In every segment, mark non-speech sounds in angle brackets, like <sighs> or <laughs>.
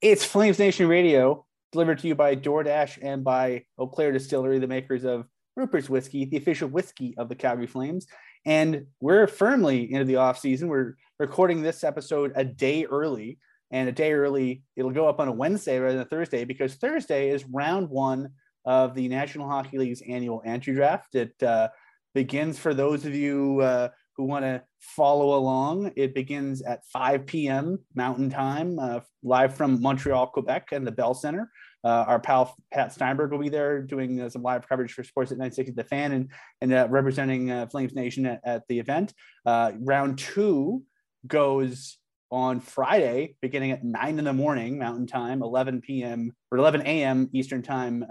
It's Flames Nation Radio, delivered to you by DoorDash and by Eau Claire Distillery, the makers of Rupert's Whiskey, the official whiskey of the Calgary Flames. And we're firmly into the off season. We're recording this episode a day early and a day early. It'll go up on a Wednesday rather than a Thursday because Thursday is round one of the National Hockey League's annual entry draft. It uh, begins for those of you uh, who want to follow along. It begins at 5 p.m. Mountain Time, uh, live from Montreal, Quebec, and the Bell Center. Uh, our pal Pat Steinberg will be there doing uh, some live coverage for Sportsnet 960 The Fan and, and uh, representing uh, Flames Nation at, at the event. Uh, round two goes on Friday, beginning at 9 in the morning Mountain Time, 11 p.m. or 11 a.m. Eastern Time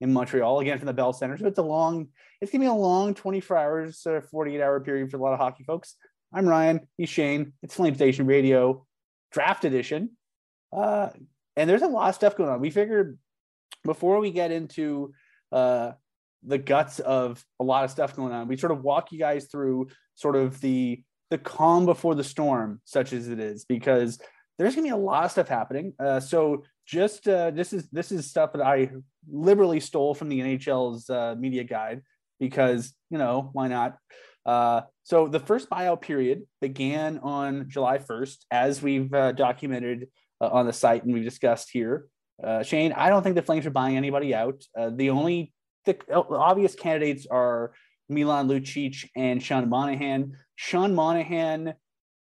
in Montreal, again from the Bell Center. So it's a long, it's gonna be a long 24 hours, uh, 48 hour period for a lot of hockey folks. I'm Ryan. He's Shane. It's Flames Nation Radio Draft Edition, uh, and there's a lot of stuff going on. We figured before we get into uh, the guts of a lot of stuff going on, we sort of walk you guys through sort of the the calm before the storm, such as it is, because there's gonna be a lot of stuff happening. Uh, so just uh, this is this is stuff that I liberally stole from the NHL's uh, media guide because you know why not. Uh, so the first buyout period began on July 1st, as we've uh, documented uh, on the site and we've discussed here. Uh, Shane, I don't think the Flames are buying anybody out. the only the obvious candidates are Milan Lucic and Sean Monahan. Sean Monahan,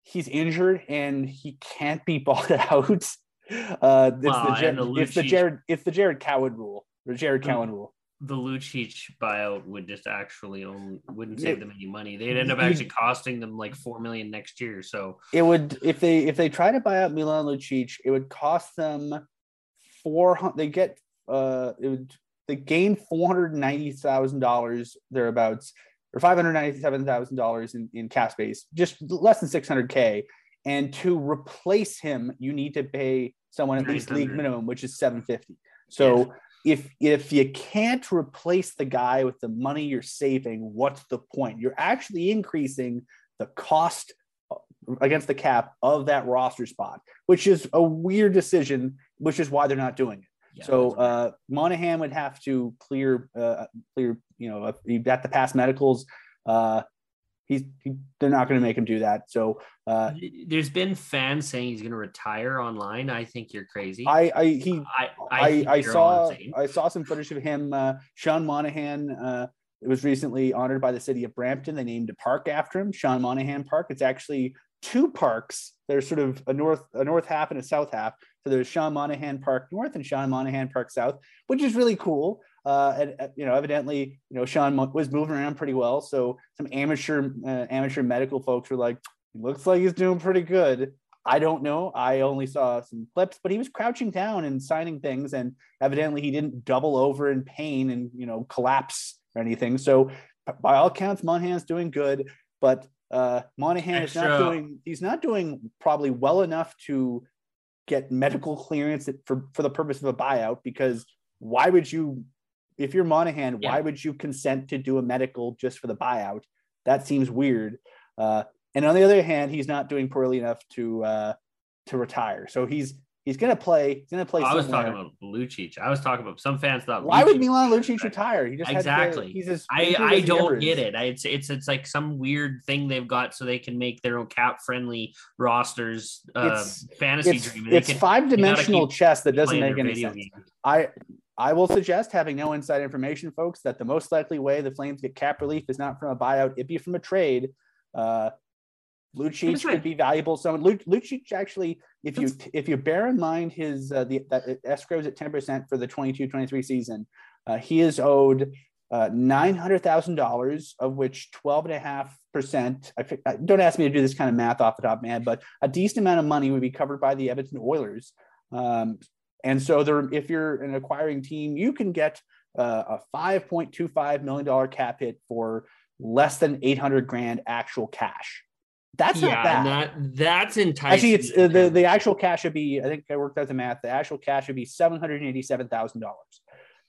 he's injured and he can't be <laughs> bought out. Uh, it's, the, Jar- the it's the Jared it's the Jared Cowen rule. The Jared Cowen rule. The Lucic buyout would just actually own wouldn't save them any money. They'd end up actually costing them like four million next year. So it would if they if they try to buy out Milan Lucic, it would cost them four hundred. They get uh it would they gain four hundred ninety thousand dollars thereabouts or five hundred ninety seven thousand dollars in in cap space, just less than six hundred k and to replace him, you need to pay someone at least league minimum, which is 750. So if if you can't replace the guy with the money you're saving, what's the point? You're actually increasing the cost uh, against the cap of that roster spot, which is a weird decision, which is why they're not doing it. Yeah, so uh, Monahan would have to clear, uh, clear, you know, you've got to pass medicals. Uh, he's he, they're not going to make him do that. So uh, there's been fans saying he's going to retire online. I think you're crazy. I I he I I, I, I saw I saw some footage of him. Uh, Sean Monahan uh, it was recently honored by the city of Brampton. They named a park after him, Sean Monahan Park. It's actually two parks. There's sort of a north a north half and a south half. So there's Sean Monahan Park North and Sean Monahan Park South, which is really cool. Uh, and, uh, you know, evidently, you know, Sean was moving around pretty well. So some amateur uh, amateur medical folks were like, looks like he's doing pretty good. I don't know. I only saw some clips, but he was crouching down and signing things, and evidently he didn't double over in pain and you know collapse or anything. So by all counts, Monahan's doing good, but uh, Monahan Extra. is not doing. He's not doing probably well enough to get medical clearance for for the purpose of a buyout. Because why would you if you're Monahan, yeah. why would you consent to do a medical just for the buyout? That seems weird. Uh, and on the other hand, he's not doing poorly enough to uh, to retire. So he's He's going to play. He's going to play. I was somewhere. talking about Lucic. I was talking about some fans thought. Why would Milan Lucic retire? He just had to- Exactly. he's I, I don't get it. I, it's it's it's like some weird thing they've got so they can make their own cap friendly rosters. Uh, It's- fantasy It's, dream. It's five dimensional chess that doesn't make any sense. game. I I will suggest having no inside information, folks, that the most likely way the Flames get cap relief is not from a buyout; it'd be from a trade. Uh, Lucic could be valuable. So Lu- Lucic actually, if you if you bear in mind his uh, the that escrows at ten percent for the 22-23 season, uh, he is owed uh, nine hundred thousand dollars, of which twelve and a half percent. I don't ask me to do this kind of math off the top man, but a decent amount of money would be covered by the Edmonton Oilers. Um, and so there, if you're an acquiring team, you can get uh, a five point two five million dollar cap hit for less than eight hundred grand actual cash. That's yeah, not bad. that that's enticing. Actually, it's uh, the the actual cash should be. I think I worked out the math. The actual cash should be seven hundred eighty seven thousand dollars.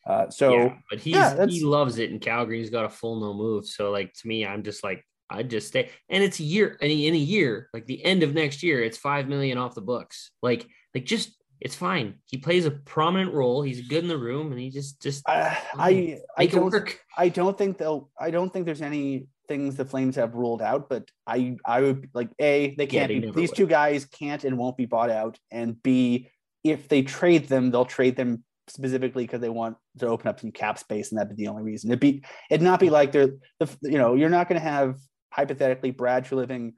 Uh, so Yeah, but he's yeah, he loves it in Calgary. He's got a full no move. So like to me, I'm just like I'd just stay. And it's a year. And in a year, like the end of next year, it's five million off the books. Like like just it's fine. He plays a prominent role. He's good in the room, and he just just uh, I I don't work. <laughs> I don't think they'll. I don't think there's any things the Flames have ruled out. But I I would like a they can't they be these would. two guys can't and won't be bought out. And b if they trade them, they'll trade them specifically because they want to open up some cap space, and that'd be the only reason. It'd be it'd not be like they're the you know you're not going to have hypothetically Brad Treliving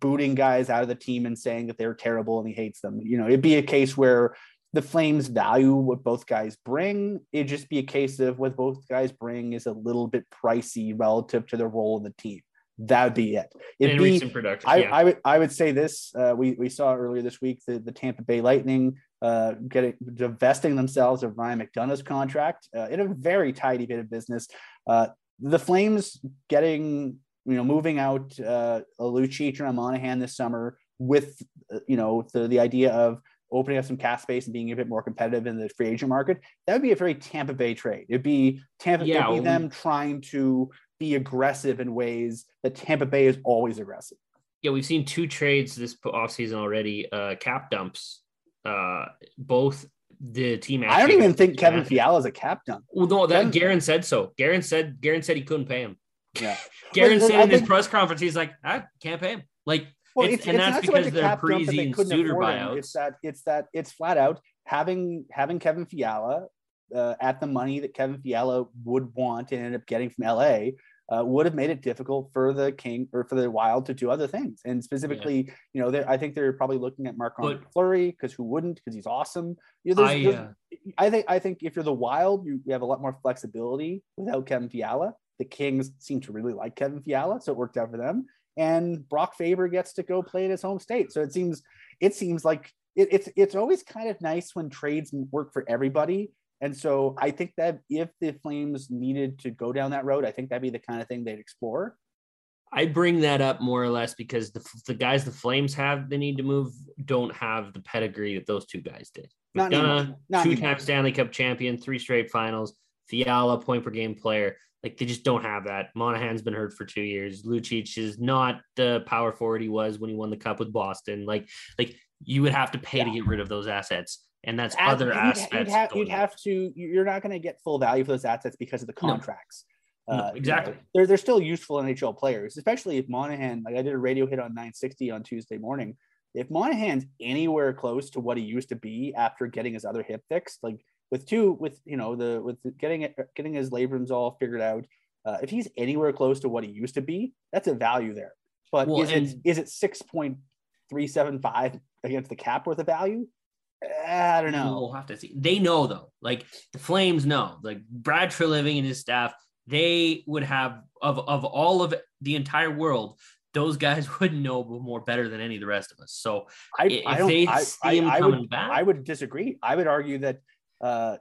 booting guys out of the team and saying that they're terrible and he hates them. You know, it'd be a case where the Flames value what both guys bring. It'd just be a case of what both guys bring is a little bit pricey relative to their role in the team. That'd be it. It'd in be, recent production. I, yeah. I would I would say this. Uh, we we saw earlier this week the, the Tampa Bay Lightning uh, getting divesting themselves of Ryan McDonagh's contract uh, in a very tidy bit of business. Uh, the Flames getting you know moving out uh, a Lucic and a Monahan this summer with uh, you know the the idea of opening up some cap space and being a bit more competitive in the free agent market. That would be a very Tampa Bay trade. It'd be Tampa. Yeah, it'd be well, them trying to be aggressive in ways that Tampa Bay is always aggressive. yeah, we've seen two trades this offseason already. Uh, cap dumps. Uh, both the team. I don't even think Kevin Fiala is a cap done. Well, no, that Kevin- Guerin said so. Guerin said Guerin said he couldn't pay him. Yeah. <laughs> Guerin Well, said in his press conference, he's like, I can't pay him. Like, Well, It's- it's, and it's that's not so much because a they're cap dump that they and couldn't afford him. It's that it's that it's flat out having having Kevin Fiala uh, at the money that Kevin Fiala would want and ended up getting from LA uh, would have made it difficult for the King or for the Wild to do other things. And specifically, you know, I think they're probably looking at Mark Andre But- Fleury because who wouldn't? Because he's awesome. You know, there's, I, there's- uh, I think I think if you're the Wild, you, you have a lot more flexibility without Kevin Fiala. The Kings seem to really like Kevin Fiala, so it worked out for them. And Brock Faber gets to go play in his home state, so it seems it seems like it, it's it's always kind of nice when trades work for everybody. And so I think that if the Flames needed to go down that road, I think that'd be the kind of thing they'd explore. I bring that up more or less because the, the guys the Flames have they need to move don't have the pedigree that those two guys did. Not McDonagh, two-time Stanley Cup champion, three straight finals. Fiala, point per game player. Like they just don't have that. Monahan's been hurt for two years. Lucic is not the power forward he was when he won the cup with Boston. Like, like you would have to pay to get rid of those assets, and that's As- other aspects. You'd have, you'd have to. You're not going to get full value for those assets because of the No. contracts. No, Uh, you know, exactly. they're they're still useful NHL players, especially if Monahan. Like I did a radio hit on 960 on Tuesday morning. If Monahan's anywhere close to what he used to be after getting his other hip fixed, like with two, with you know the with getting it, getting his labrums all figured out, uh, if he's anywhere close to what he used to be, that's a value there. But Well, is it and- is it six point three seven five against the cap worth of value? I don't know. We'll have to see. They know though, like the Flames know, like Brad Treliving and his staff, they would have of of all of the entire world, those guys <laughs> would know more better than any of the rest of us. So I, if I don't. they I, see I, him I coming would. back- I would disagree. I would argue that uh,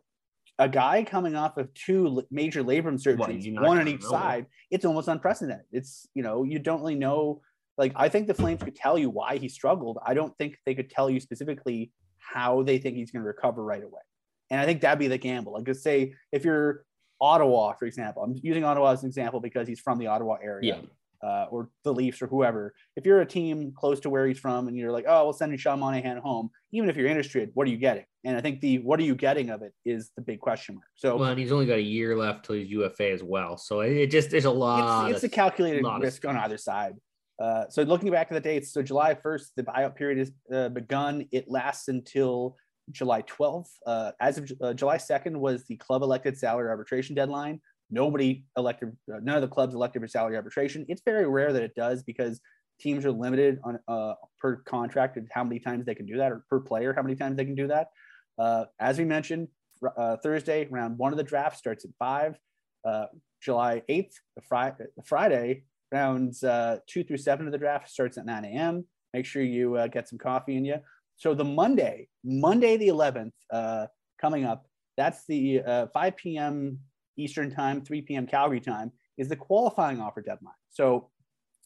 a guy coming off of two major labrum surgeries, you're one on each side, it's almost unprecedented. It's you know you don't really know. Like I think the Flames could tell you why he struggled. I don't think they could tell you specifically how they think he's going to recover right away. And I think that'd be the gamble. Like, let's say if you're Ottawa, for example, I'm using Ottawa as an example because he's from the Ottawa area. yeah, uh, or the Leafs or whoever, if you're a team close to where he's from and you're like, oh, we'll send Sean Monahan home, even if you're interested, what are you getting? And I think the what are you getting of it is the big question mark. So well, and he's only got a year left till he's UFA as well. So it just there's a lot. It's, it's of, a calculated risk of... on either side. Uh, so looking back at the dates, so July 1st, the buyout period has uh, begun. It lasts until July 12th. Uh, as of uh, July 2nd was the club elected salary arbitration deadline. Nobody elected, uh, none of the clubs elected for salary arbitration. It's very rare that it does because teams are limited on uh, per contract and how many times they can do that, or per player how many times they can do that. Uh, as we mentioned, uh, Thursday round one of the draft starts at five. Uh, July 8th, the, fri- the Friday rounds two through seven of the draft starts at 9 a.m. Make sure you get some coffee in you. So the Monday, Monday the 11th, coming up, that's the 5 p.m. Eastern time, 3 p.m. Calgary time, is the qualifying offer deadline. So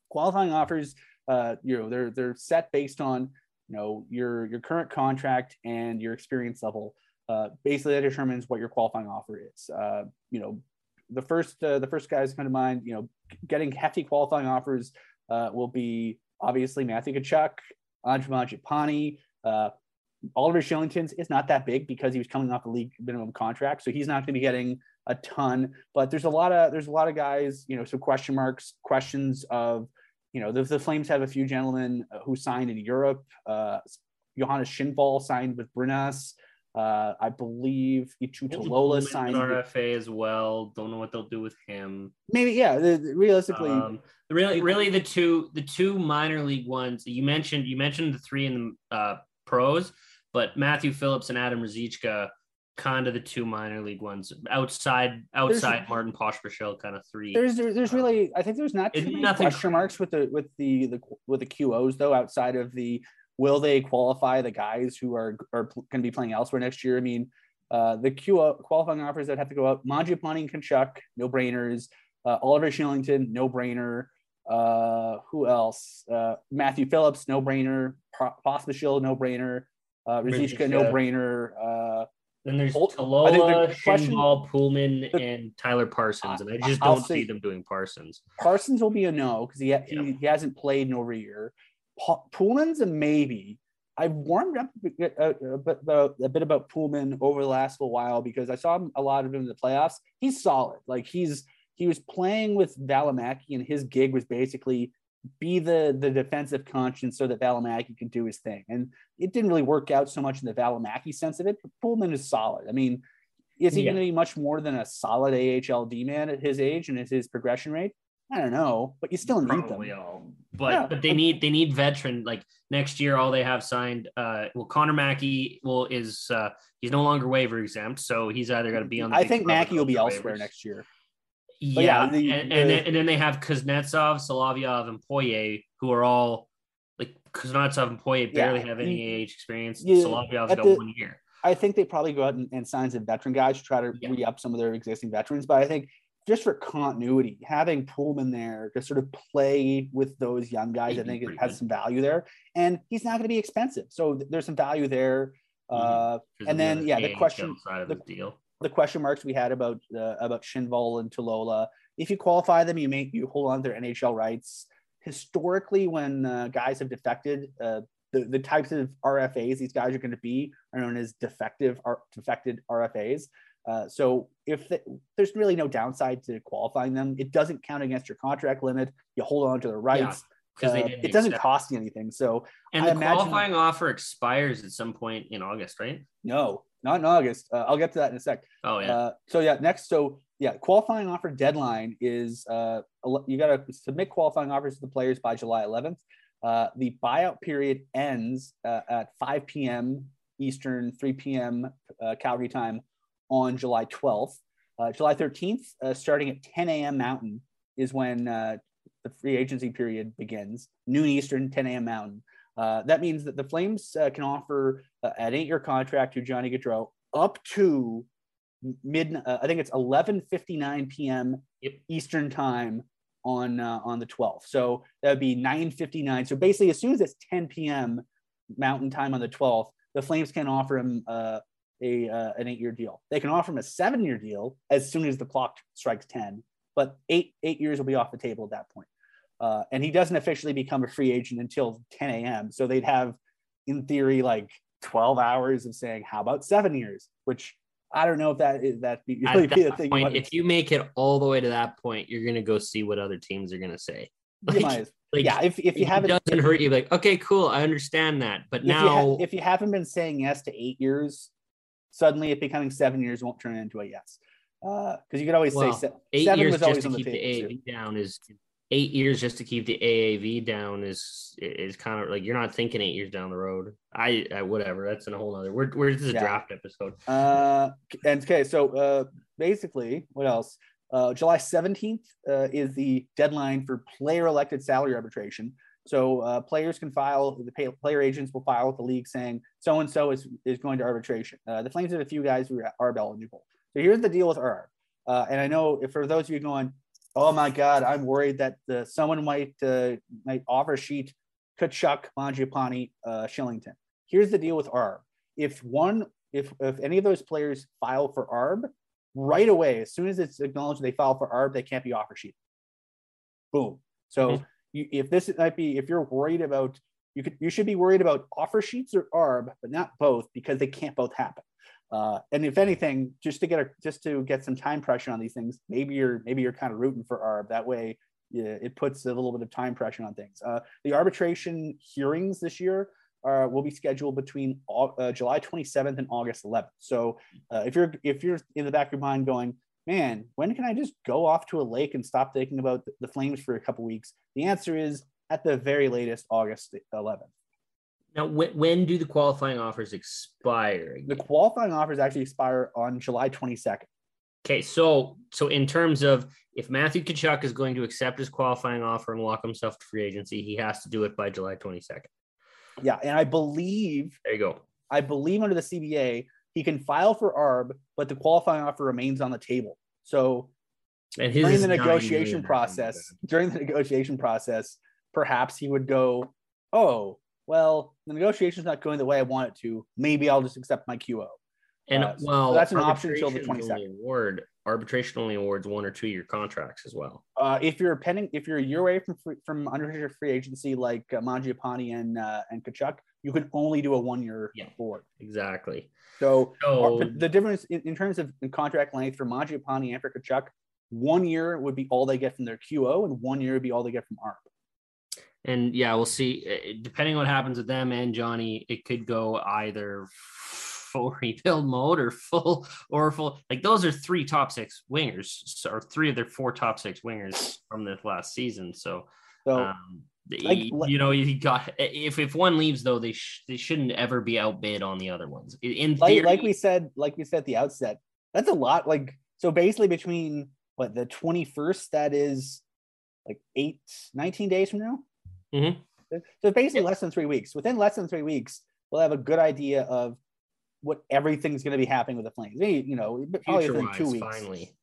qualifying offers, uh, you know, they're they're set based on you know your your current contract and your experience level. Uh, basically, that determines what your qualifying offer is. Uh, you know, the first uh, the first guys come to mind. You know, getting hefty qualifying offers uh, will be obviously Matthew Tkachuk, Andre Mangiapane, uh, Oliver Kylington's is not that big because he was coming off a league minimum contract, so he's not going to be getting a ton. But there's a lot of there's a lot of guys, you know, some question marks, questions of, you know, the, the Flames have a few gentlemen who signed in Europe. Uh, Johannes Kinnvall signed with Brynäs. Uh, I believe Eetu Tuulola signed with RFA as well. Don't know what they'll do with him. Maybe yeah. The, the, realistically, um, really, really the two the two minor league ones you mentioned. You mentioned the three in the uh, pros, but Matthew Phillips and Adam Ruzicka kind of the two minor league ones outside outside there's, Martin Pospisil kind of three. There's there's really I think there's not too many nothing question marks with the with the the with the QOs though outside of the will they qualify the guys who are are going to be playing elsewhere next year. I mean, uh, the QO qualifying offers that have to go out: Mangiapane and Tkachuk, no brainers. Uh, Oliver Kylington, no brainer. Uh, who else? Uh, Matthew Phillips, no brainer. Pospisil, no brainer. Uh, Ruzicka, no brainer. Uh, then there's Holt, Tuulola, Kinnvall, Poolman, the, and Tyler Parsons, and I just don't see them doing Parsons. Parsons will be a no because he, yeah. he, he hasn't played in over a year. Pa- Poolman's a maybe. I've warmed up a, a, a, bit, a, bit about Poolman over the last little while because I saw a lot of him in the playoffs. He's solid. Like he's he was playing with Valimaki, and his gig was basically be the the defensive conscience so that Valimaki can do his thing. And it didn't really work out so much in the Valimaki sense of it, but Poolman is solid. I mean, is he yeah. going to be much more than a solid AHL D man at his age and at his progression rate? I don't know, but you still need Probably them. All. But yeah. but they need they need veteran like next year. All they have signed. Uh, well, Connor Mackey will is uh, he's no longer waiver exempt, so he's either going to be on. The I think Mackey will be elsewhere next year. Yeah, yeah the, and, the, and, then, and, then, they have Kuznetsov, Solovyov, and Poirier, who are all like Kuznetsov and Poirier barely yeah, have any AH experience. Yeah, Solovyov's got the, one year. I think they probably go out and, and sign some veteran guys to try to yeah. re up some of their existing veterans. But I think just for continuity, having Poolman there to sort of play with those young guys, I think it has some value there. And he's not going to be expensive, so there's some value there. Mm-hmm. Uh, and then, yeah, the question side of the, the deal the question marks we had about uh, about Kinnvall and Tuulola. If you qualify them, you make you hold on to their NHL rights. Historically, when uh, guys have defected, uh, the, the types of RFAs these guys are going to be are known as defective or defected RFAs. Uh, so if the, there's really no downside to qualifying them, it doesn't count against your contract limit. You hold on to the rights. because uh, it doesn't cost you anything. So and I the qualifying offer expires at some point in August, right? No, not in August. Uh, I'll get to that in a sec. Oh yeah. Uh, so yeah, next. So yeah, qualifying offer deadline is uh, you got to submit qualifying offers to the players by July 11th. Uh, the buyout period ends uh, at 5 p.m. Eastern, 3 p.m. Uh, Calgary time on July 12th. Uh, July 13th, uh, starting at 10 a.m. Mountain, is when uh, the free agency period begins. Noon Eastern, 10 a.m. Mountain. Uh, that means that the Flames uh, can offer uh, an eight-year contract to Johnny Gaudreau up to mid. Uh, I think it's 11:59 p.m. Yep. Eastern time on uh, on the 12th. So that would be 9:59. So basically, as soon as it's 10 p.m. Mountain time on the 12th, the Flames can offer him a an eight-year deal. They can offer him a seven-year deal as soon as the clock strikes 10. But eight eight years will be off the table at that point. Uh, and he doesn't officially become a free agent until 10 a.m. So they'd have, in theory, like 12 hours of saying, "How about seven years?" Which I don't know if that is that be, really At be the thing. point, if you make it all the way to that point, you're gonna go see what other teams are gonna say. Like, like, yeah, if, if you haven't it doesn't hurt you, like, okay, cool, I understand that. But if you, now, ha- if you haven't been saying yes to eight years, suddenly it becoming seven years won't turn into a yes. Because you could always well, say se- eight seven years was just always to on the keep the table. too. Down is eight years just to keep the AAV down is is kind of like you're not thinking eight years down the road. I, I whatever. That's in a whole other. We're, we're this is a Yeah. draft episode. Uh, and okay, so uh, basically, what else? Uh, July 17th uh, is the deadline for player elected salary arbitration. So uh, players can file, the pay, player agents will file with the league saying so and so is is going to arbitration. Uh, the Flames have a few guys who are ARB eligible. So here's the deal with ARB. Uh, and I know if for those of you going, oh my God, I'm worried that uh, someone might uh, might offer sheet Tkachuk, Mangiapane, uh, Kylington. Here's the deal with ARB. If one, if if any of those players file for ARB, right away, as soon as it's acknowledged they file for ARB, they can't be offer sheet. Boom. So Mhm. you, if this might be, if you're worried about, you could, you should be worried about offer sheets or ARB, but not both because they can't both happen. Uh, and if anything, just to get a, just to get some time pressure on these things, maybe you're maybe you're kind of rooting for ARB. That way, yeah, it puts a little bit of time pressure on things. Uh, the arbitration hearings this year uh, will be scheduled between uh, July 27th and August 11th. So uh, if you're if you're in the back of your mind going, man, when can I just go off to a lake and stop thinking about the Flames for a couple weeks? The answer is at the very latest August 11th. Now, when, when do the qualifying offers expire? The qualifying offers actually expire on July 22nd. Okay, so so in terms of if Matthew Tkachuk is going to accept his qualifying offer and walk himself to free agency, he has to do it by July 22nd. Yeah, and I believe There you go. I believe under the CBA he can file for ARB, but the qualifying offer remains on the table. So And his during the negotiation process, during the negotiation process, perhaps he would go, "Oh, well, the negotiation's not going the way I want it to. Maybe I'll just accept my QO." And Uh, so well, that's an option until the 22nd. Award arbitration only awards one or two year contracts as well. Uh, if you're pending, if you're a year away from free, from unrestricted free agency like uh, Mangiapane and uh, and Tkachuk, you can only do a one year Yeah. award. Exactly. So So the difference in, in terms of contract length for Mangiapane and for Tkachuk, one year would be all they get from their QO, and one year would be all they get from ARB. And yeah, we'll see. Uh, Depending on what happens with them and Johnny, it could go either full <laughs> rebuild mode or full or full. Like those are three top six wingers, or three of their four top six wingers from this last season. So, So um, like- you know, you got if if one leaves though, they sh- they shouldn't ever be outbid on the other ones. In- In like, like we said, like we said at the outset, that's a lot. Like so, basically between what the twenty first, that is like eight, 19 days from now. Mhm. So basically Yeah. less than three weeks. Within less than three weeks, we'll have a good idea of what everything's going to be happening with the Flames. Maybe, you know, probably within two weeks. finally.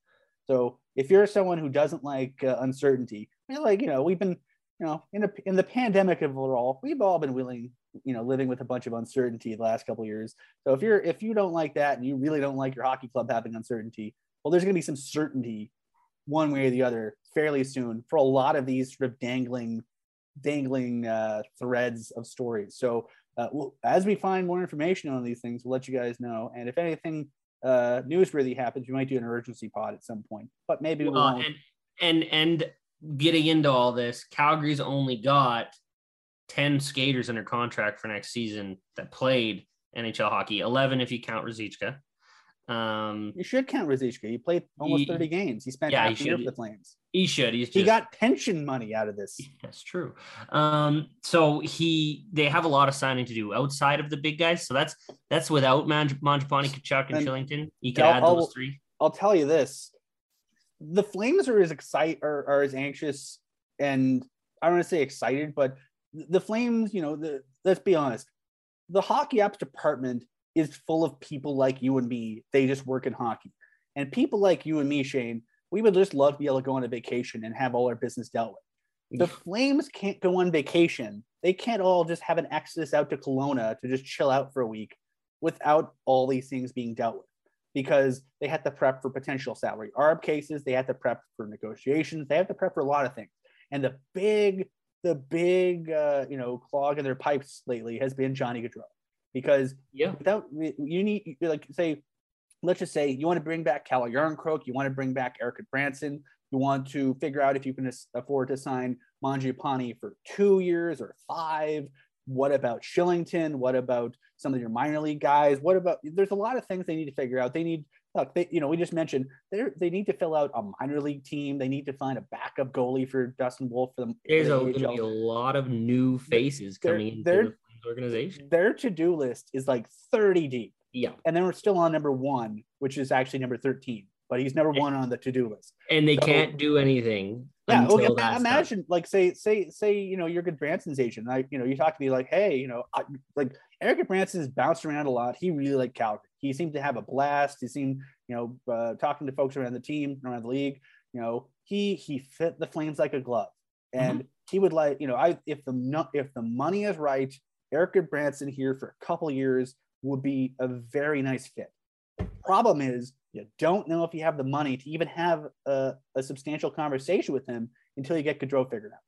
So if you're someone who doesn't like uh, uncertainty, I mean, like you know, we've been, you know, in a, in the pandemic of it all, we've all been willing, you know, living with a bunch of uncertainty the last couple of years. So if you're if you don't like that and you really don't like your hockey club having uncertainty, well, there's going to be some certainty, one way or the other, fairly soon for a lot of these sort of dangling, dangling uh, threads of stories. So uh, we'll, as we find more information on these things, we'll let you guys know. And if anything uh, newsworthy happens, we might do an emergency pod at some point, but maybe we won't. and and and getting into all this, Calgary's only got ten skaters under contract for next season that played NHL hockey. Eleven if you count Ruzicka. Um, you should count Ruzicka. He played almost He- 30 games. He spent yeah, half he the year for the Flames. He should. He's He got pension money out of this. That's true. Um, so he they have a lot of signing to do outside of the big guys. So that's that's without Manj- Mangiapane, Tkachuk, and And Kylington. You can I'll- add I'll- those three. I'll tell you this: the Flames are as excited are, are as anxious, and I don't want to say excited, but the Flames, you know, the let's be honest, the hockey ops department is full of people like you and me. They just work in hockey, and people like you and me, Shane. We would just love to be able to go on a vacation and have all our business dealt with. The Flames can't go on vacation. They can't all just have an exodus out to Kelowna to just chill out for a week without all these things being dealt with because they had to prep for potential salary arb cases. They had to prep for negotiations. They have to prep for a lot of things. And the big, the big, uh, you know, clog in their pipes lately has been Johnny Gaudreau, because Yeah. without you need like say, let's just say you want to bring back Calle Järnkrok, you want to bring back Eric Branson, you want to figure out if you can afford to sign Mangiapane for two years or five. What about Kylington? What about some of your minor league guys? What about there's a lot of things they need to figure out. They need look, they, you know, we just mentioned they they need to fill out a minor league team. They need to find a backup goalie for Dustin Wolf for them. There's going the to be a lot of new faces they're- coming into they're- the organization. Their to-do list is like 30 deep. Yeah. And then we're still on number one, which is actually number 13. But he's number one on the to-do list. And they So- can't do anything Yeah, until okay. that's done. Imagine, like, say, say, say, you know, you're Gudbranson's agent. Like, you know, you talk to me like, hey, you know, I, like Eric Branson has bounced around a lot. He really liked Calgary. He seemed to have a blast. He seemed, you know, uh, talking to folks around the team, around the league. You know, he he fit the Flames like a glove, and he would like, you know, I if the if the money is right, Eric Branson here for a couple of years would be a very nice fit. Problem is, you don't know if you have the money to even have a, a substantial conversation with him until you get Gaudreau figured out.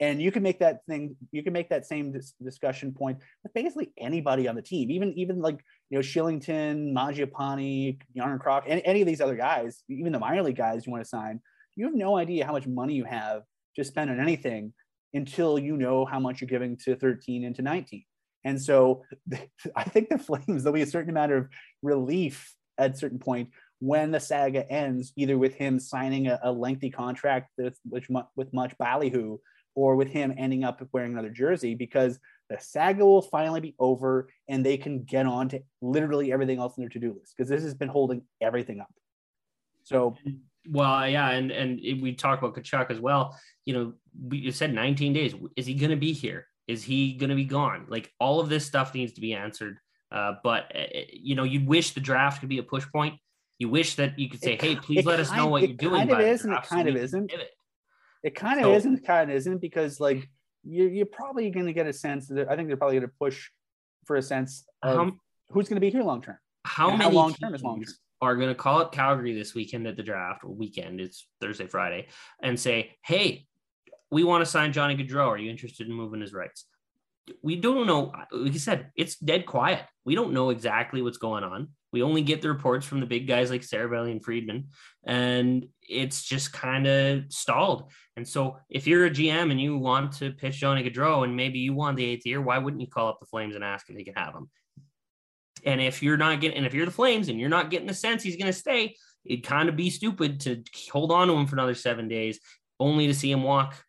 And you can make that thing, you can make that same dis- discussion point with basically anybody on the team, even even like you know Kylington, Mangiapane, Järnkrok, any, any of these other guys, even the minor league guys you want to sign. You have no idea how much money you have to spend on anything until you know how much you're giving to 13 and to 19. And so <laughs> I think the Flames, there'll be a certain amount of relief at a certain point when the saga ends, either with him signing a, a lengthy contract with, which, with much ballyhoo, or with him ending up wearing another jersey, because the saga will finally be over and they can get on to literally everything else in their to-do list, because this has been holding everything up. So Well, uh, yeah, and and we talk about Tkachuk as well. You know, you said 19 days. Is he going to be here? Is he going to be gone? Like all of this stuff needs to be answered. Uh, but uh, you know, you'd wish the draft could be a push point. You wish that you could say, It "Hey, please let us know what you're doing." kind of is and it kind of isn't. pivot." it kind of So- is and kind of isn't because like you, you're probably going to get a sense that I think they're probably going to push for a sense of How, who's going to be here long term. how many long-term is long-term? teams are going to call up Calgary this weekend at the draft or weekend? It's Thursday, Friday, and say, "Hey, we want to sign Johnny Gaudreau. Are you interested in moving his rights?" We don't know. Like you said, it's dead quiet. We don't know exactly what's going on. We only get the reports from the big guys like Seravalli and Friedman, and it's just kind of stalled. And so, if you're a GM and you want to pitch Johnny Gaudreau, and maybe you want the eighth year, why wouldn't you call up the Flames and ask if they can have him? And if you're not getting, and if you're the Flames and you're not getting the sense he's going to stay, it'd kind of be stupid to hold on to him for another seven days, only to see him walk.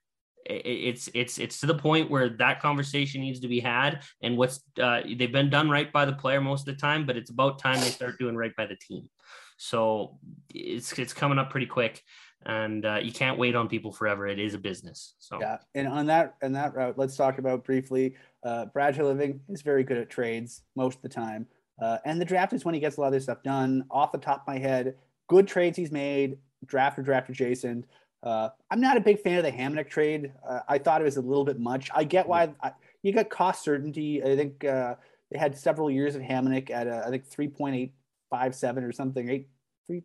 It's it's it's to the point where that conversation needs to be had, and what's uh, they've been done right by the player most of the time, but it's about time they start doing right by the team. So it's it's coming up pretty quick, and uh, you can't wait on people forever. It is a business. So Yeah, and on that and that route, let's talk about briefly. Uh, Brad Living is very good at trades most of the time, uh, and the draft is when he gets a lot of this stuff done. Off the top of my head, good trades he's made, draft or draft adjacent. Uh, I'm not a big fan of the Hamonic trade. Uh, I thought it was a little bit much. I get why I, you got cost certainty. I think uh, they had several years of Hamonic at uh, I think 3.857 or something, eight, three,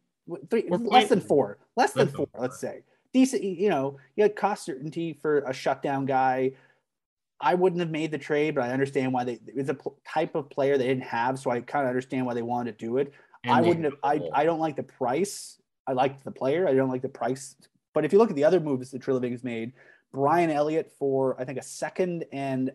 three less than four, less than four, let's say. Decent, you know, you had cost certainty for a shutdown guy. I wouldn't have made the trade, but I understand why they. It was a type of player they didn't have, so I kind of understand why they wanted to do it. And I wouldn't have. I. I don't like the price. I liked the player. I don't like the price. But if you look at the other moves that Treliving has made, Brian Elliott for I think a second and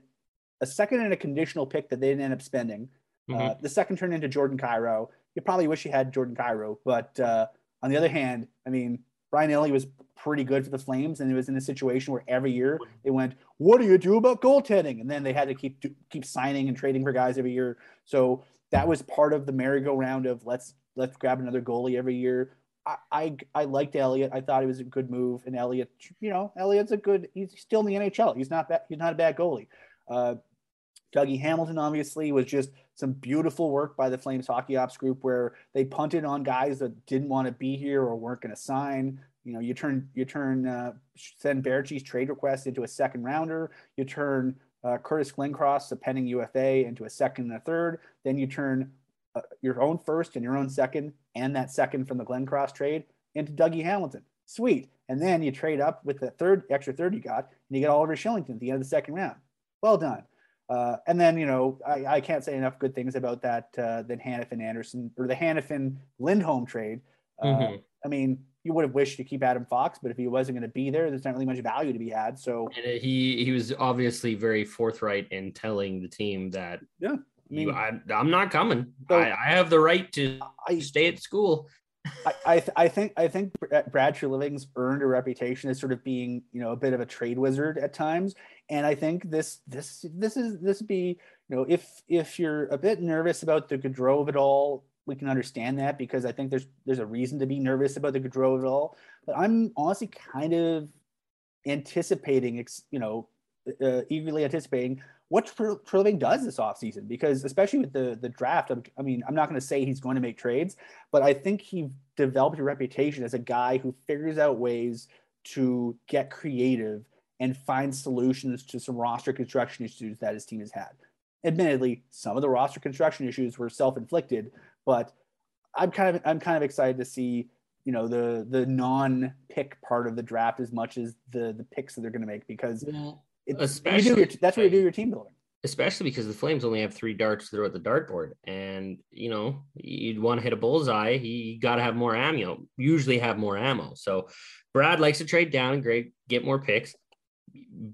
a second and a conditional pick that they didn't end up spending. Mhm. Uh, the second turned into Jordan Kyrou. You probably wish you had Jordan Kyrou, but uh, on the other hand, I mean Brian Elliott was pretty good for the Flames, and it was in a situation where every year they went, "What do you do about goaltending?" And then they had to keep keep signing and trading for guys every year. So that was part of the merry-go-round of let's let's grab another goalie every year. I, I I liked Elliott. I thought it was a good move, and Elliott, you know, Elliott's a good. He's still in the NHL. He's not bad. He's not a bad goalie. Uh, Dougie Hamilton obviously was just some beautiful work by the Flames hockey ops group where they punted on guys that didn't want to be here or weren't going to sign. You know, you turn you turn uh, send Baertschi's trade request into a second rounder. You turn uh, Curtis Glencross, a pending UFA, into a second and a third. Then you turn uh, your own first and your own second, and that second from the Glencross trade into Dougie Hamilton. Sweet. and then you trade up with the third extra third you got, and you get Oliver Kylington at the end of the second round. Well done. Uh, and then you know I, I, can't say enough good things about that uh, than Hanifin Anderson or the Hanifin Lindholm trade. Uh, mm-hmm. I mean, you would have wished to keep Adam Fox, but if he wasn't going to be there, there's not really much value to be had. So and he he was obviously very forthright in telling the team that yeah, I mean, you, I, am not coming. So I, I, have the right to I, stay at school. I I, th- I, think I think Brad Treliving's earned a reputation as sort of being you know a bit of a trade wizard at times, and I think this this this is this be you know if if you're a bit nervous about the Gaudreau of it all we can understand that because I think there's there's a reason to be nervous about the Gaudreau at all. But I'm honestly kind of anticipating, you know, uh, eagerly anticipating what Treliving does this offseason because especially with the the draft, i mean, I'm not going to say he's going to make trades, but I think he developed a reputation as a guy who figures out ways to get creative and find solutions to some roster construction issues that his team has had. Admittedly, some of the roster construction issues were self-inflicted, but I'm kind of I'm kind of excited to see you know the the non-pick part of the draft as much as the the picks that they're going to make because especially your, that's where you do your team building. Especially because the Flames only have three darts to throw at the dartboard, and you know you'd want to hit a bullseye. You got to have more ammo. Usually have more ammo. So Brad likes to trade down and great get more picks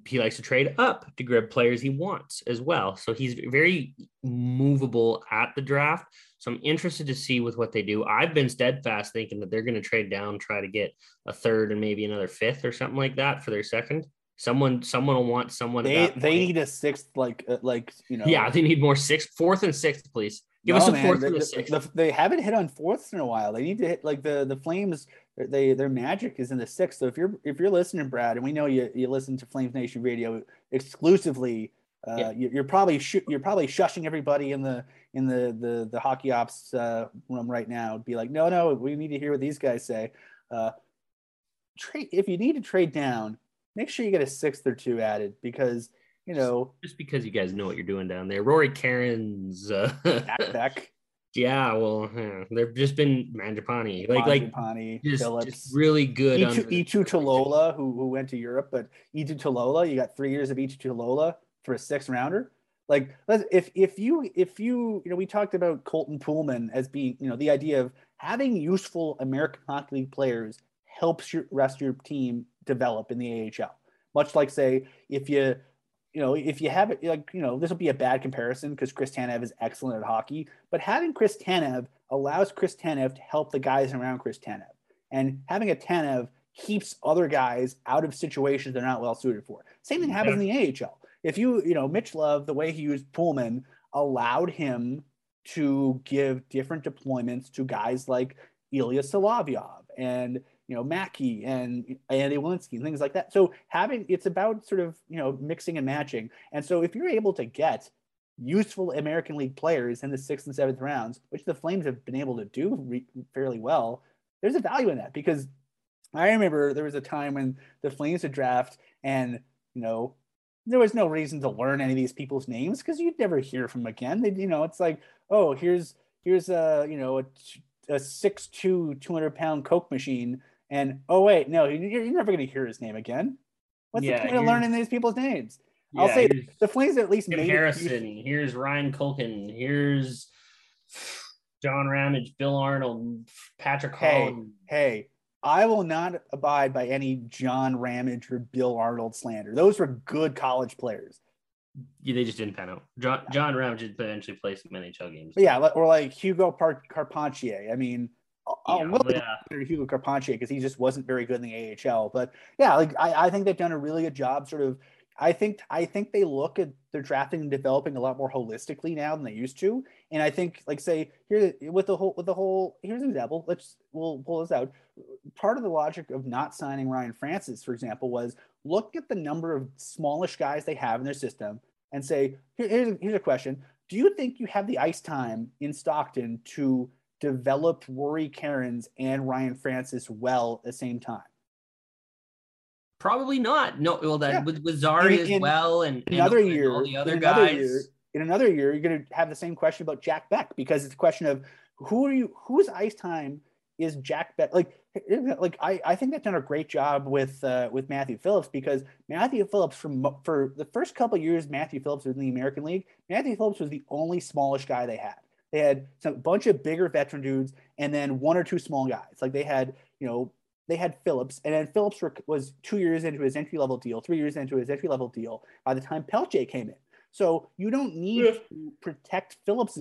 he likes to trade up to grab players he wants as well. So he's very movable at the draft. So I'm interested to see with what they do. I've been steadfast thinking that they're going to trade down, try to get a third and maybe another fifth or something like that for their second. Someone, someone will want someone. They they need a sixth, like uh, like you know. Yeah, they need more sixth, fourth, and sixth, please. Give no, us a man, fourth and a sixth. The, they haven't hit on fourths in a while. They need to hit like the the Flames they their magic is in the sixth. So if you're if you're listening, Brad, and we know you you listen to Flames Nation Radio exclusively, uh, yeah. you, are probably sh- you're probably shushing everybody in the in the the the hockey ops uh, room right now. Be like, no, no, we need to hear what these guys say. Uh, trade if you need to trade down, make sure you get a sixth or two added because you know just because you guys know what you're doing down there. Rory Kerins, uh, back, <laughs> yeah, well, yeah, they've just been Mangiapane, like like just, just, really good. Eetu, Eetu Tuulola, who who went to Europe, but Eetu Tuulola, you got three years of Eetu Tuulola for a six rounder. Like, if if you if you you know, we talked about Colton Poolman as being you know the idea of having useful American Hockey League players helps your rest of your team develop in the AHL. Much like say if you you know, if you have it, like, you know, this will be a bad comparison because Chris Tanev is excellent at hockey, but having Chris Tanev allows Chris Tanev to help the guys around Chris Tanev. And having a Tanev keeps other guys out of situations they're not well suited for. Same thing happens yeah. in the AHL. If you, you know, Mitch Love, the way he used Poolman allowed him to give different deployments to guys like Ilya Solovyov and you know, Mackey and Andy Welinski and things like that. So having it's about sort of, you know, mixing and matching. And so if you're able to get useful American League players in the sixth and seventh rounds, which the Flames have been able to do re- fairly well, there's a value in that because I remember there was a time when the Flames would draft and, you know, there was no reason to learn any of these people's names because you'd never hear from them again. They, you know, it's like, oh, here's here's a you know a, a six two 200 pound Coke machine and oh wait, no, you're, you're never going to hear his name again. What's yeah, the point of learning these people's names? Yeah, I'll say the Flames at least made Harrison. It. Here's Ryan Culkin. Here's John Ramage, Bill Arnold, Patrick Hey, hey, I will not abide by any John Ramage or Bill Arnold slander. Those were good college players. Yeah, they just didn't pan out. John, John Ramage did eventually play some NHL games. But yeah, or like Hugo Carpentier. I mean, I'll yeah, look yeah. Hugo Carpentier because he just wasn't very good in the AHL. But yeah, like I, I think they've done a really good job. Sort of, I think I think they look at their drafting and developing a lot more holistically now than they used to. And I think, like, say here with the whole with the whole here's an example. Let's we'll pull this out. Part of the logic of not signing Ryan Francis, for example, was look at the number of smallish guys they have in their system and say, Here, here's a, here's a question: Do you think you have the ice time in Stockton to developed Rory Kerins and Ryan Francis well at the same time? Probably not. No, well, that yeah. with, with Zary in, as well, and, and another and year, all the other guys. Year, in another year, you're going to have the same question about Jack Beck because it's a question of who are you, whose ice time is Jack Beck? like like I, I think they've done a great job with uh, with Matthew Phillips because Matthew Phillips from for the first couple years Matthew Phillips was in the American League, Matthew Phillips was the only smallish guy they had. They had some bunch of bigger veteran dudes and then one or two small guys. Like they had, you know, they had Phillips, and then Phillips was two years into his entry level deal, three years into his entry level deal by the time Pelche came in. So you don't need yeah. to protect Phillips.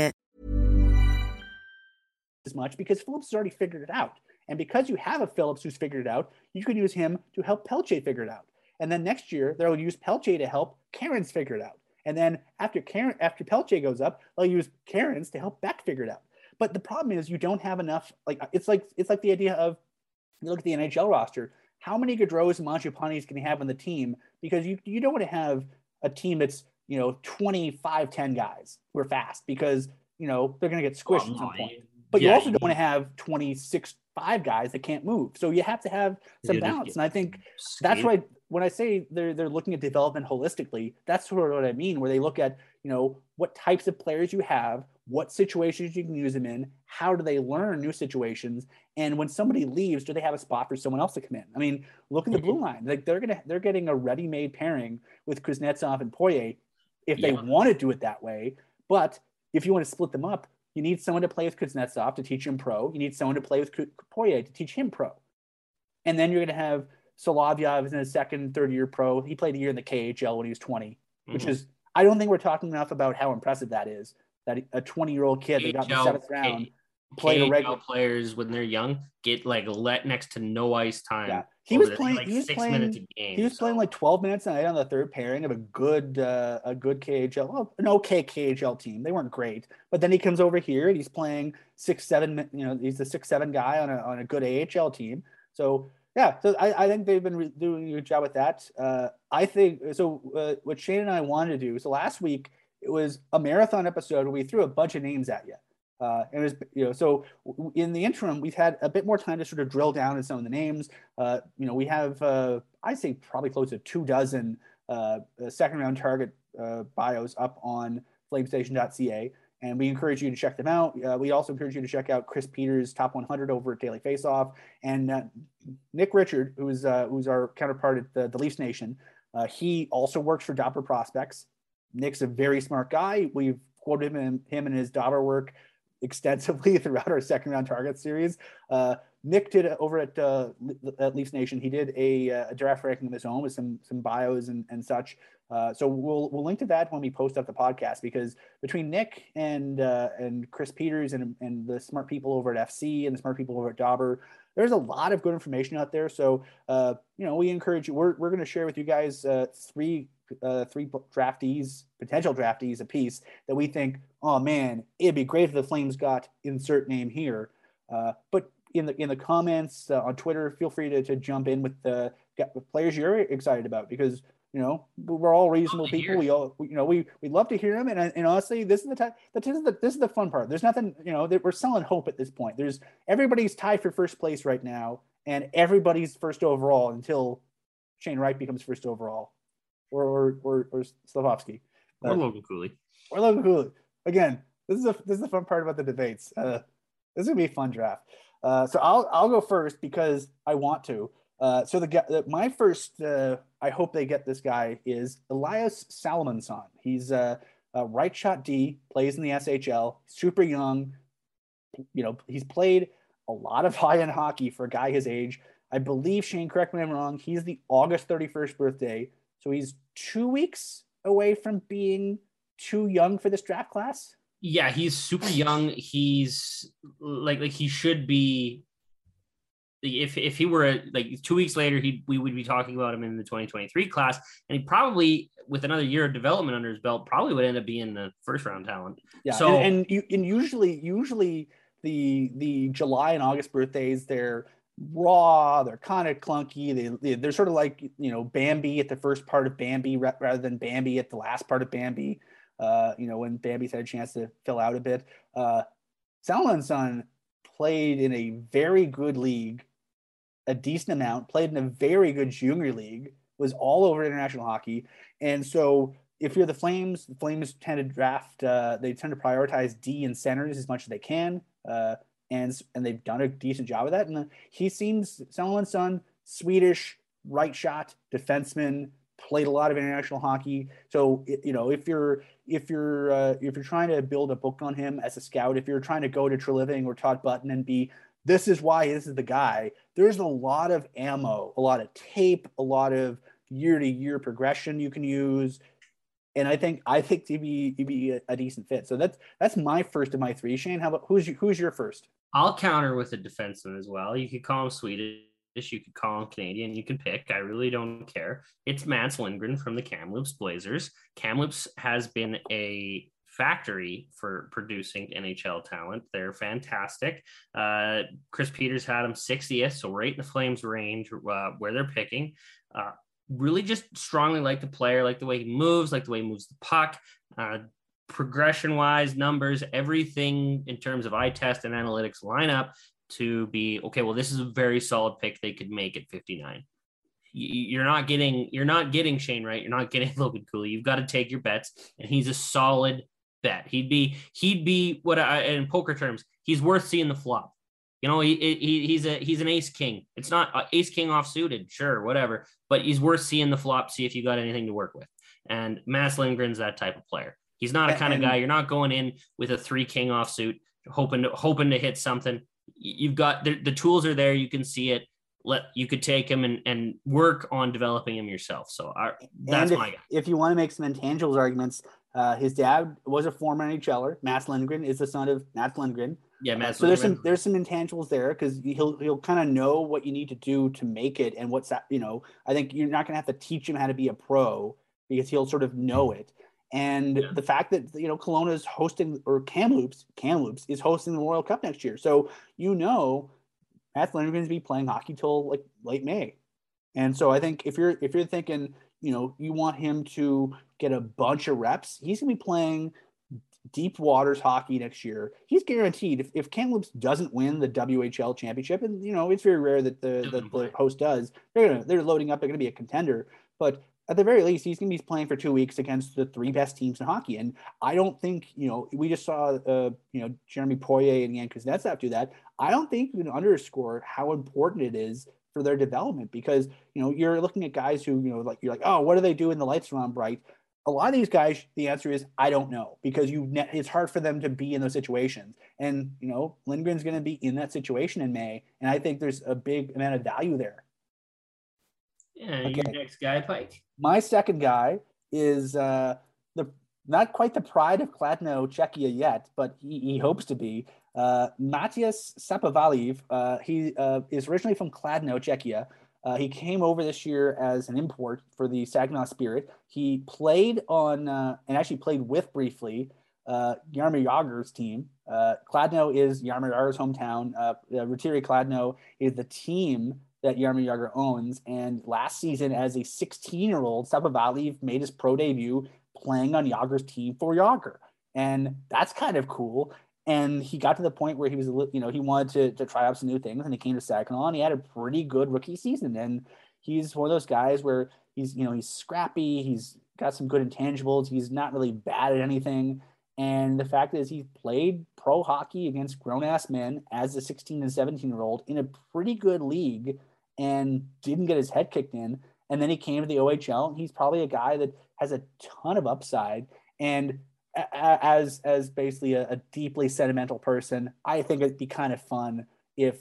as much because Phillips has already figured it out. And because you have a Phillips who's figured it out, you could use him to help Pelche figure it out. And then next year they'll use Pelche to help Kerins figure it out. And then after Karen, after Pelche goes up, they'll use Kerins to help Beck figure it out. But the problem is you don't have enough. Like it's like it's like the idea of you look at the NHL roster. How many Gaudreaus and Mangiapanes can you have on the team? Because you you don't want to have a team that's you know 25 10 guys who are fast because you know they're going to get squished at some point but yeah, you also don't want to have 26 five guys that can't move. So you have to have some balance. And I think that's why when I say they're they're looking at development holistically, that's sort of what I mean, where they look at, you know, what types of players you have, what situations you can use them in, how do they learn new situations, and when somebody leaves, do they have a spot for someone else to come in? I mean, look at the blue line. Like they're gonna they're getting a ready-made pairing with Kuznetsov and Poirier if they yeah. want to do it that way. But if you want to split them up, you need someone to play with Kuznetsov to teach him pro. You need someone to play with Poirier to teach him pro. And then you're going to have Solovyov in his second, third year pro. He played a year in the KHL when he was 20, mm-hmm. which is, I don't think we're talking enough about how impressive that is. That a 20 year old kid that got in the seventh round played a regular players when they're young get like let next to no ice time. Yeah, he was playing. Like he was playing. Game, he was so. playing like 12 minutes a night on the third pairing of a good, uh, a good KHL, well, an okay KHL team. They weren't great, but then he comes over here and he's playing six, seven. You know, he's the six, seven guy on a on a good AHL team. So yeah, so I, I think they've been re- doing a good job with that. Uh, I think so. Uh, what Shane and I wanted to do so last week it was a marathon episode where we threw a bunch of names at you. Uh, and was, you know, so in the interim, we've had a bit more time to sort of drill down in some of the names. Uh, you know, we have, uh, I'd say, probably close to two dozen uh, second round target uh, bios up on flamesnation.ca, and we encourage you to check them out. Uh, we also encourage you to check out Chris Peters' top 100 over at Daily Faceoff, and Nick Richard, who's who's our counterpart at the, the Leafs Nation. he also works for Dobber Prospects. Nick's a very smart guy. We've quoted him, him in his Dobber work extensively <laughs> throughout our second round target series. Uh, Nick did over at, uh, at Leafs Nation. He did a, uh, a, draft ranking of his own with some some bios and, and such. Uh, so we'll we'll link to that when we post up the podcast because between Nick and uh, and Chris Peters and and the smart people over at FC and the smart people over at Dobber, there's a lot of good information out there. So uh, you know we encourage you. We're we're going to share with you guys three uh, three draftees, potential draftees a piece that we think, oh man, it'd be great if the Flames got insert name here. Uh, but in the in the comments uh, on Twitter, feel free to, to jump in with the, the players you're excited about because you know we're all reasonable people. We all we, you know we we love to hear them, and and honestly, this is the time. This is the this is the fun part. There's nothing you know that we're selling hope at this point. There's everybody's tied for first place right now, and everybody's first overall until Shane Wright becomes first overall or or or, or Slavkovsky. Or Logan Cooley. Or Logan Cooley. Again, this is a this is the fun part about the debates. Uh, this is gonna be a fun draft. Uh, so I'll I'll go first because I want to. Uh, so the guy, my first, uh, I hope they get this guy is Elias Salomonsson. He's a, a right shot D, plays in the SHL, super young. You know, he's played a lot of <laughs> high end hockey for a guy his age. I believe Shane, correct me if I'm wrong. He's the August 31st birthday, so he's two weeks away from being too young for this draft class. Yeah, he's super young. He's like like he should be if if he were like two weeks later, he we would be talking about him in the 2023 class, and he probably with another year of development under his belt probably would end up being the first round talent. Yeah, so and and, and usually usually the the July and August birthdays they're raw, they're kind of clunky. They, they are sort of like you know Bambi at the first part of Bambi rather than Bambi at the last part of Bambi. Uh, you know when Bambi's had a chance to fill out a bit. Uh, played in a very good league a decent amount, played in a very good junior league, was all over international hockey. And so if you're the Flames, the Flames tend to draft, uh, they tend to prioritize D and centers as much as they can. Uh, and, and they've done a decent job of that. And he seems, Salomonsson, Swedish, right shot, defenseman, played a lot of international hockey. So you know, if you're if you're uh, if you're trying to build a book on him as a scout, if you're trying to go to Treliving or Todd Button and be this is why this is the guy. There's a lot of ammo, a lot of tape, a lot of year to year progression you can use. And I think I think he'd be he'd be a, decent fit. So that's that's my first of my three. Shane, how about who's your, who's your first? I'll counter with a defenseman as well. You could call him Swedish, you could call him Canadian. You can pick. I really don't care. It's Mats Lindgren from the Kamloops Blazers. Kamloops has been a factory for producing NHL talent. They're fantastic. Uh, Chris Peters had him 60th, so right in the Flames range uh, where they're picking. Uh, really just strongly like the player, like the way he moves, like the way he moves the puck. Uh, progression wise, numbers, everything in terms of eye test and analytics line up to be okay. Well, this is a very solid pick. They could make at 59 you're not getting you're not getting Shane Wright. You're not getting <laughs> Logan Cooley. You've got to take your bets, and he's a solid bet. He'd be he'd be what I in poker terms, he's worth seeing the flop. You know, he, he he's a he's an ace king. It's not uh, ace king off suited, sure, whatever, but he's worth seeing the flop. See if you got anything to work with. And Mats Lindgren's that type of player. He's not a kind of guy. You're not going in with a three king off suit, hoping to hoping to hit something. You've got the, the tools are there. You can see it let you could take him and, and work on developing him yourself. So our, that's if, my guy. If you want to make some intangibles arguments, uh, his dad was a former NHLer. Mats Lindgren is the son of Mats Lindgren. Yeah, Mats. Uh, so there's some there's some intangibles there because he'll he'll kind of know what you need to do to make it and what's that you know. I think you're not going to have to teach him how to be a pro because he'll sort of know it. And yeah. the fact that you know Kelowna is hosting or Kamloops Kamloops is hosting the Royal Cup next year, so you know Mats Lindgren's be playing hockey till like late May. And so I think if you're if you're thinking, you know, you want him to get a bunch of reps, he's gonna be playing deep waters hockey next year. He's guaranteed if, if Kamloops doesn't win the WHL championship, and you know, it's very rare that the, the, the host does, they're gonna they're loading up, they're gonna be a contender. But at the very least, he's going to be playing for two weeks against the three best teams in hockey. And I don't think, you know, we just saw, uh, you know, Jeremy Poirier and Yan Kuznetsov do that. I don't think you can underscore how important it is for their development because, you know, you're looking at guys who, you know, like, you're like, oh, what do they do in the lights are on bright? A lot of these guys, the answer is I don't know because you it's hard for them to be in those situations. And you know, Lindgren's going to be in that situation in May, and I think there's a big amount of value there. Yeah, okay. your next guy, Pike. My second guy is uh, the not quite the pride of Kladno, Czechia yet, but he, he hopes to be. Uh, Matyas Sapovaliv. Uh, he uh, is originally from Kladno, Czechia. Uh, he came over this year as an import for the Saginaw Spirit. He played on uh, and actually played with briefly uh, Jaromir Jagr's team. Uh, Kladno is Jaromir Jagr's hometown. Uh, Rytiri Kladno is the team that Jaromir Jagr owns. And last season, as a 16 year old, Sapovaliv made his pro debut playing on Jagr's team for Jagr. And that's kind of cool. And he got to the point where he was, you know, he wanted to, to try out some new things and he came to Saginaw and he had a pretty good rookie season. And he's one of those guys where he's, you know, he's scrappy, he's got some good intangibles, he's not really bad at anything. And the fact is, he played pro hockey against grown ass men as a 16 and 17 year old in a pretty good league and didn't get his head kicked in. And then he came to the OHL. he's probably a guy that has a ton of upside. And as as basically a, a deeply sentimental person, I think it'd be kind of fun if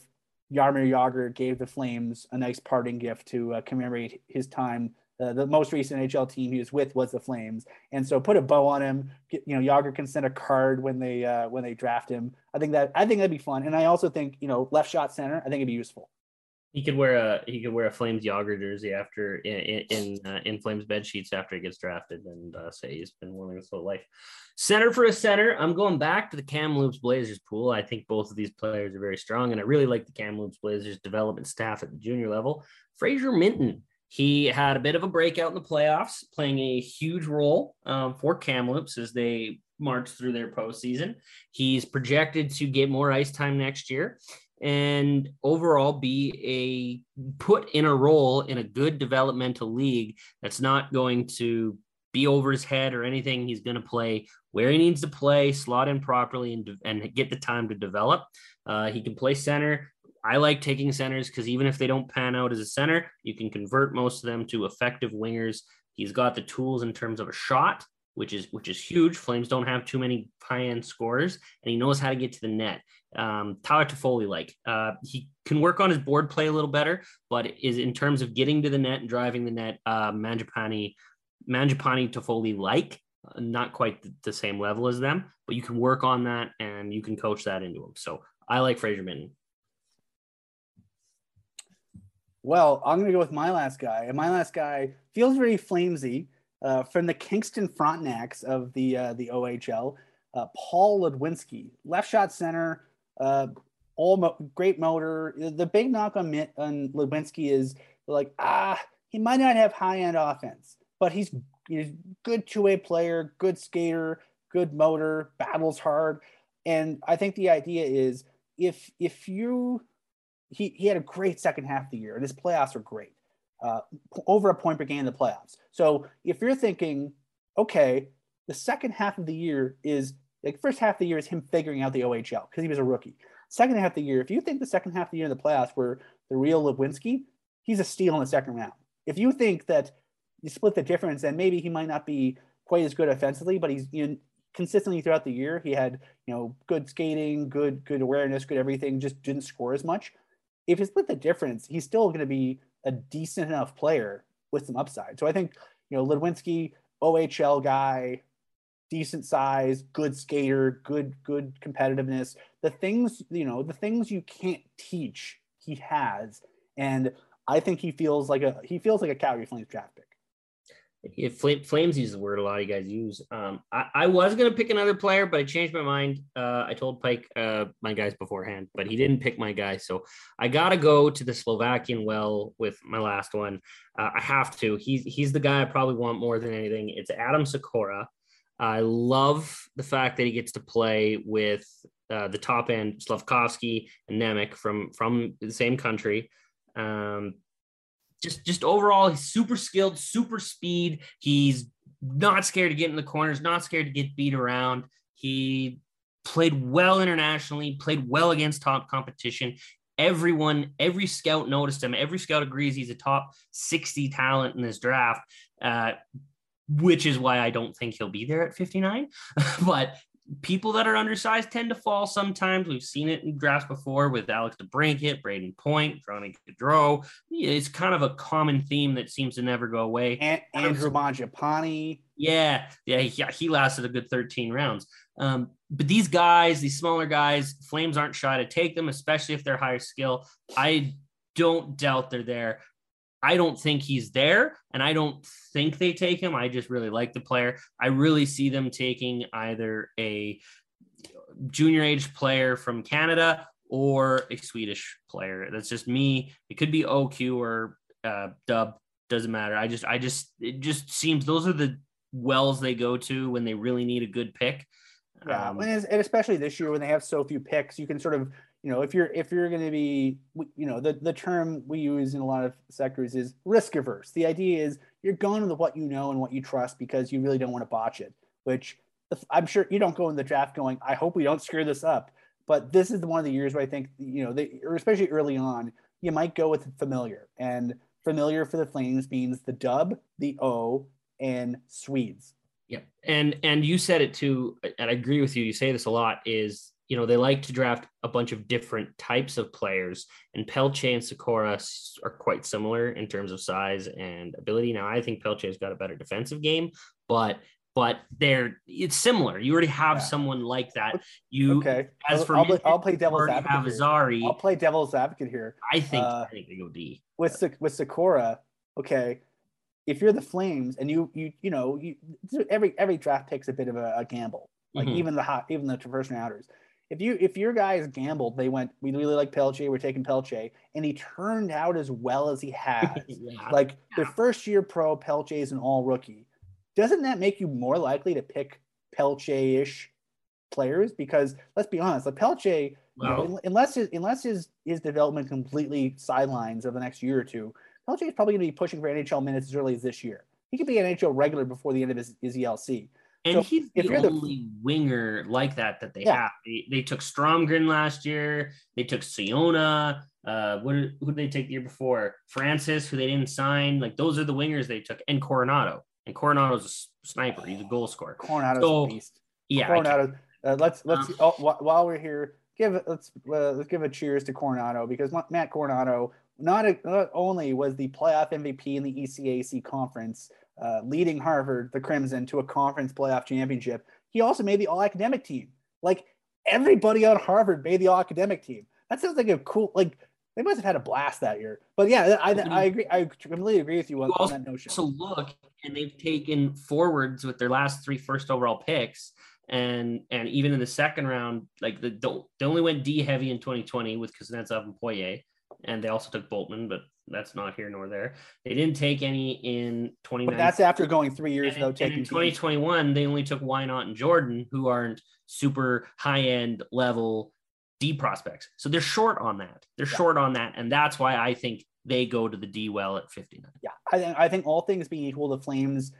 Jaromir Jagr gave the Flames a nice parting gift to uh, commemorate his time. Uh, the most recent NHL team he was with was the Flames, and so put a bow on him. Get, you know, Jagr can send a card when they uh, when they draft him. I think that I think that'd be fun, and I also think you know left shot center. I think it'd be useful. He could wear a he could wear a Flames Jagr jersey after in in, uh, in Flames bed sheets after he gets drafted and uh, say he's been winning his whole life. Center for a center, I'm going back to the Kamloops Blazers pool. I think both of these players are very strong, and I really like the Kamloops Blazers development staff at the junior level. Fraser Minten. he had a bit of a breakout in the playoffs, playing a huge role um, for Kamloops as they march through their postseason. He's projected to get more ice time next year and overall be a put in a role in a good developmental league that's not going to be over his head or anything. He's going to play where he needs to play, slot in properly, and, and get the time to develop. Uh, he can play center. I like taking centers because even if they don't pan out as a center, you can convert most of them to effective wingers. He's got the tools in terms of a shot, which is which is huge. Flames don't have too many high end scorers, and he knows how to get to the net um, Tyler Toffoli like. Uh, he can work on his board play a little better, but is in terms of getting to the net and driving the net, uh, Mangiapane, Mangiapane Toffoli like. Uh, not quite the same level as them, but you can work on that and you can coach that into him. So I like Fraser Minten. Well, I'm going to go with my last guy, and my last guy feels very flamesy. Uh, from the Kingston Frontenacs of the uh, the OHL, uh, Paul Ludwinski, left shot center, uh, all mo- great motor. The big knock on, on Ludwinski is like, ah, he might not have high end offense, but he's, he's good two way player, good skater, good motor, battles hard. And I think the idea is if if you he, he had a great second half of the year and his playoffs are great. Uh, over a point per game in the playoffs. So if you're thinking, okay, the second half of the year is like first half of the year is him figuring out the OHL because he was a rookie. Second half of the year, if you think the second half of the year in the playoffs were the real Ludwinski, he's a steal in the second round. If you think that you split the difference, then maybe he might not be quite as good offensively, but he's you know, consistently throughout the year. He had you know good skating, good good awareness, good everything. Just didn't score as much. If you split the difference, he's still going to be a decent enough player with some upside. So I think you know Ludwinski, OHL guy, decent size, good skater, good good competitiveness. The things you know, the things you can't teach, he has, and I think he feels like a he feels like a Calgary Flames draft pick. If Flames use the word a lot of you guys use. Um, I, I, was gonna pick another player, but I changed my mind. Uh, I told Pike uh, my guys beforehand, but he didn't pick my guy, so I gotta go to the Slovakian well with my last one. Uh, I have to. He's he's the guy I probably want more than anything. It's Adam Sykora. I love the fact that he gets to play with uh, the top end Slavkovsky and Nemec from from the same country. Um, just just overall, he's super skilled, super speed. He's not scared to get in the corners, not scared to get beat around. He played well internationally, played well against top competition. Everyone, every scout noticed him. Every scout agrees he's a top 60 talent in this draft. Uh, which is why I don't think he'll be there at 59. <laughs> but people that are undersized tend to fall sometimes. We've seen it in drafts before with Alex DeBrincat, Brayden Point, Ronnie Gaudreau. It's kind of a common theme that seems to never go away. And, Andrew Mangiapane. Yeah, yeah, he, he, lasted a good 13 rounds. Um, but these guys, these smaller guys, Flames aren't shy to take them, especially if they're higher skill. I don't doubt they're there. I don't think he's there, and I don't think they take him. I just really like the player. I really see them taking either a junior age player from Canada or a Swedish player. That's just me. It could be OQ or uh, Dub. Doesn't matter. I just, I just, it just seems those are the wells they go to when they really need a good pick. Yeah, um, and especially this year when they have so few picks, you can sort of you know if you're if you're going to be you know the the term we use in a lot of sectors is risk averse the idea is you're going with what you know and what you trust because you really don't want to botch it which I'm sure you don't go in the draft going, I hope we don't screw this up. But this is one of the years where I think, you know, they, or especially early on, you might go with familiar. And familiar for the Flames means the dub, the O, and Swedes. Yep. And and you said it too, and I agree with you. You say this a lot, is you know, they like to draft a bunch of different types of players, and Pelche and Sykora are quite similar in terms of size and ability. Now, I think Pelche's got a better defensive game, but but they're it's similar. You already have yeah. someone like that. You okay? As for I'll, me, I'll play devil's advocate. Have Zary. I'll play devil's advocate here. I think uh, I think they go D with with Sykora. Okay, if you're the Flames and you you you know you every every draft pick's a bit of a, a gamble. Like mm-hmm. even the hot even the first rounders. If you if your guys gambled, they went, we really like Pelche, we're taking Pelche, and he turned out as well as he <laughs> has. yeah. Like yeah. the first year pro, Pelche is an all rookie doesn't that make you more likely to pick Pelche-ish players? Because let's be honest, the Pelche, wow. you know, unless his, unless his his development completely sidelines over the next year or two, Pelche is probably going to be pushing for NHL minutes as early as this year. He could be an NHL regular before the end of his, his ELC. And so he's the only the, winger like that that they yeah. have. They, they took Stromgren last year. They took Ciona. Uh, what who did they take the year before? Francis, who they didn't sign. Like those are the wingers they took, and Coronato. And Coronato's a sniper. He's a goal scorer. Coronato's so, a beast. Yeah. Coronato. Uh, let's let's um, oh, while we're here, give let's uh, let's give a cheers to Coronato because Matt Coronato not, a, not only was the playoff MVP in the ECAC conference, uh, leading Harvard the Crimson to a conference playoff championship, he also made the All Academic team. Like everybody on Harvard made the All Academic team. That sounds like a cool like they must have had a blast that year. But yeah, I, I agree. I completely agree with you on, also, on that notion. So look, and they've taken forwards with their last three first overall picks, and and even in the second round, like the they only went D heavy in 2020 with Kuznetsov and Poirier, and they also took Boltmann, but that's not here nor there. They didn't take any in 2019. But that's after going three years and, though. Taking in 2021, they only took Whynot and Jordan, who aren't super high end level D prospects. So they're short on that. They're yeah. short on that. And that's why I think they go to the D well at 59. Yeah. I think, I think all things being equal, the Flames,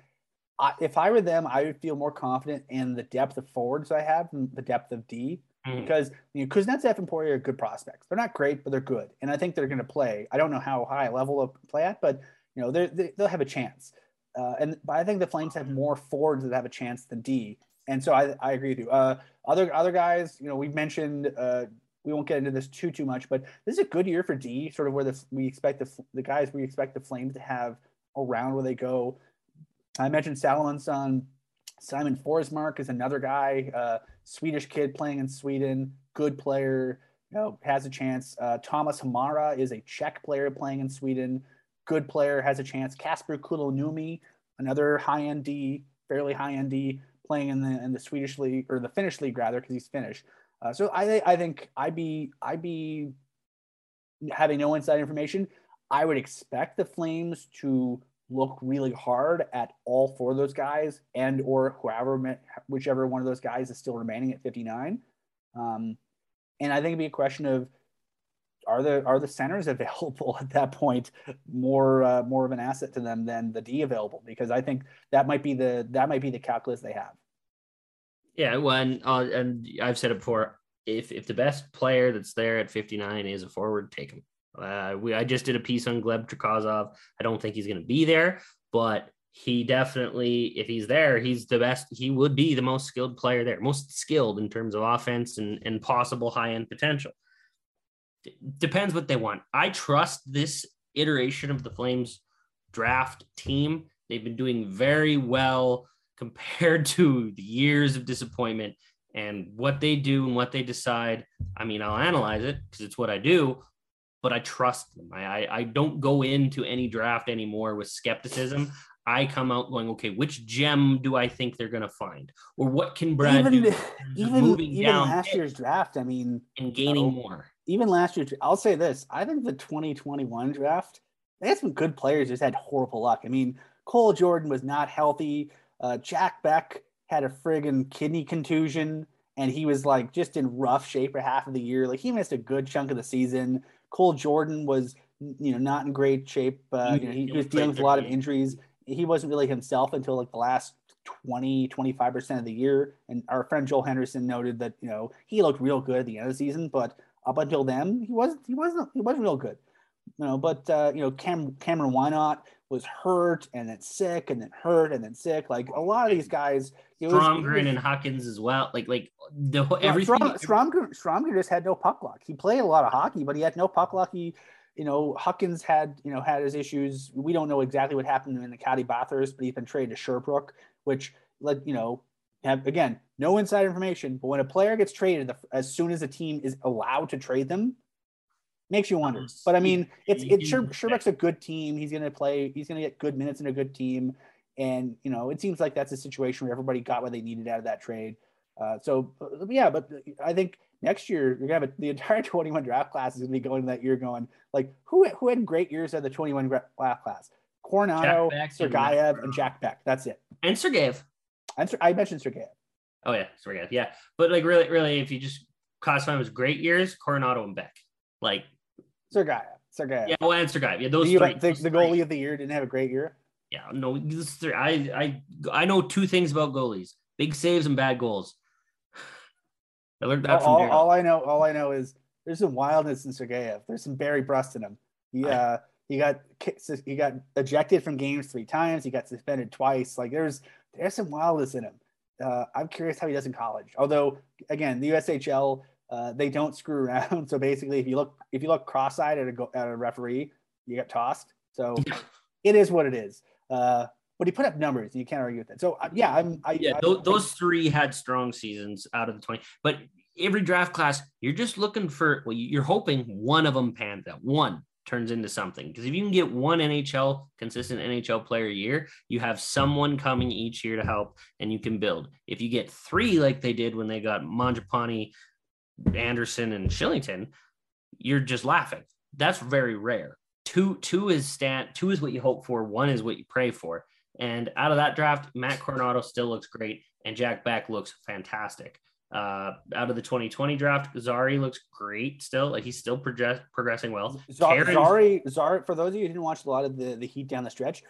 I, if I were them, I would feel more confident in the depth of forwards I have than the depth of D. Mm. Because you know, Kuznetsov and Poirier are good prospects. They're not great, but they're good, and I think they're going to play. I don't know how high level of play at, but you know they they'll have a chance. Uh, and but I think the Flames have more forwards that have a chance than D. And so I, I agree with you. Uh, other other guys, you know, we've mentioned. Uh, we won't get into this too too much, but this is a good year for D. Sort of where the we expect the the guys we expect the Flames to have around where they go. I mentioned Salomonsson. Simon Forsmark is another guy, uh, Swedish kid playing in Sweden, good player, you know, has a chance. Uh, Thomas Hamara is a Czech player playing in Sweden, good player, has a chance. Kasper Kulonummi, another high end D, fairly high end D, playing in the in the Swedish league or the Finnish league rather, because he's Finnish. Uh, so I I think I'd be I'd be having no inside information. I would expect the Flames to look really hard at all four of those guys and or whoever whichever one of those guys is still remaining at 59 um, and i think it'd be a question of are the are the centers <laughs> available at that point more uh, more of an asset to them than the D available? Because I think that might be the that might be the calculus they have. Yeah, and uh, and I've said it before. If if the best player that's there at 59 is a forward, take him. Uh, we I just did a piece on Gleb Trikozov. I don't think he's going to be there, but he definitely, if he's there, he's the best. He would be the most skilled player there, most skilled in terms of offense and and possible high end potential depends what they want. I trust this iteration of the Flames draft team. They've been doing very well compared <laughs> to the years of disappointment and what they do and what they decide. I mean, I'll analyze it because it's what I do, but I trust them. I, I, I don't go into any draft anymore with skepticism. I come out going, okay, which gem do I think they're going to find, or what can Brad even, do? Even, even last year's draft, I mean, and gaining more. Even last year, I'll say this: I think the 2021 draft, they had some good players, just had horrible luck. I mean, Cole Jordan was not healthy. Uh, Jack Beck had a friggin' kidney contusion, and he was like just in rough shape for half of the year. Like he missed a good chunk of the season. Cole Jordan was, you know, not in great shape. Uh, you know, he, he was dealing with a lot of injuries he wasn't really himself until like the last 20, 25% of the year. And our friend Joel Henderson noted that, you know, he looked real good at the end of the season, but up until then, he wasn't, he wasn't, he wasn't real good. You know, but, uh, you know, Cam, Cameron Whynot was hurt and then sick and then hurt and then sick. Like a lot of these guys, Stromgren and Huckins as well. Like, like the everything. Stromgren, Stromgren just had no puck luck. He played a lot of hockey, but he had no puck luck. He, you know, Huckins had, you know, had his issues. We don't know exactly what happened in the Caddy Bathurst, but he's been traded to Sherbrooke, which, like, you know, have again no inside information. But when a player gets traded, the, as soon as a team is allowed to trade them, makes you wonder. Um, but I mean, it's it's Sher, Sherbrooke's a good team. He's going to play. He's going to get good minutes in a good team, and you know, it seems like that's a situation where everybody got what they needed out of that trade. Uh, so yeah, but I think next year you're gonna have a, the entire <laughs> 21 draft class is gonna be going that year going like who who had great years at the 21 draft class? Coronato, Sergayev, and Jack Beck. That's it. And Sergayev. And I mentioned Sergayev. Oh yeah, Sergayev. Yeah, but like really, really, if you just classify them as great years, Coronato and Beck. Like Sergayev. Sergayev. Yeah, well, and Sergayev. Yeah, those the, three. The, those the goalie three. of the year didn't have a great year. Yeah, no, this three, I I I know two things about goalies: big saves and bad goals. <sighs> I learned that all, from all, I know, all I know is there's some wildness in Sergeyev. There's some Barry Brust in him. He uh he got he got ejected from games three times. He got suspended twice. Like there's there's some wildness in him. Uh, I'm curious how he does in college. Although again, the USHL uh, they don't screw <laughs> around. So basically, if you look if you look cross-eyed at a at a referee, you get tossed. So <laughs> it is what it is. Uh, but he put up numbers, and you can't argue with that. So uh, yeah, I'm. I, yeah, I, those, those three had strong seasons out of the twenty, but every draft class, you're just looking for. Well, you're hoping one of them pans out. One turns into something because if you can get one NHL consistent NHL player a year, you have someone coming each year to help, and you can build. If you get three like they did when they got Mangiapane, Andersson, and Kylington, you're just laughing. That's very rare. Two, two is stand. Two is what you hope for. One is what you pray for. And out of that draft, Matt Coronato still looks great, and Jack Beck looks fantastic. Uh, out of the 2020 draft, Zary looks great still. Like he's still progress- progressing well. Zary, Zary, for those of you who didn't watch a lot of the, the Heat down the stretch,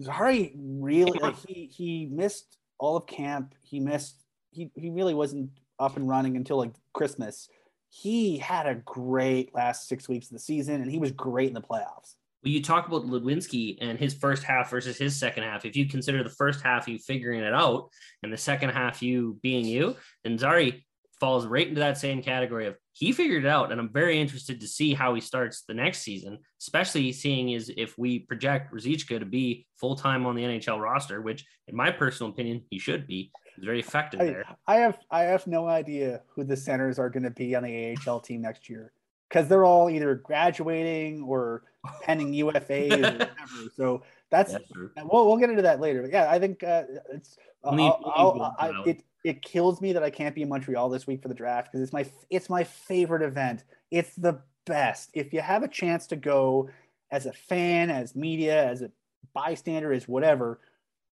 Zary really like he he missed all of camp. He missed he he really wasn't up and running until like Christmas. He had a great last six weeks of the season, and he was great in the playoffs well, you talk about Ludwinski and his first half versus his second half. If you consider the first half you figuring it out and the second half you being you, then Zary falls right into that same category of he figured it out. And I'm very interested to see how he starts the next season, especially seeing is if we project Ruzicka to be full time on the NHL roster, which in my personal opinion, he should be. He's very effective I, there. I have I have no idea who the centers are going to be on the AHL team next year because they're all either graduating or <laughs> pending UFAs or whatever. So that's, that's we'll we'll get into that later. But yeah, I think uh, it's uh, I'll, I'll, I, it it kills me that I can't be in Montreal this week for the draft because it's my it's my favorite event. It's the best. If you have a chance to go as a fan, as media, as a bystander, as whatever,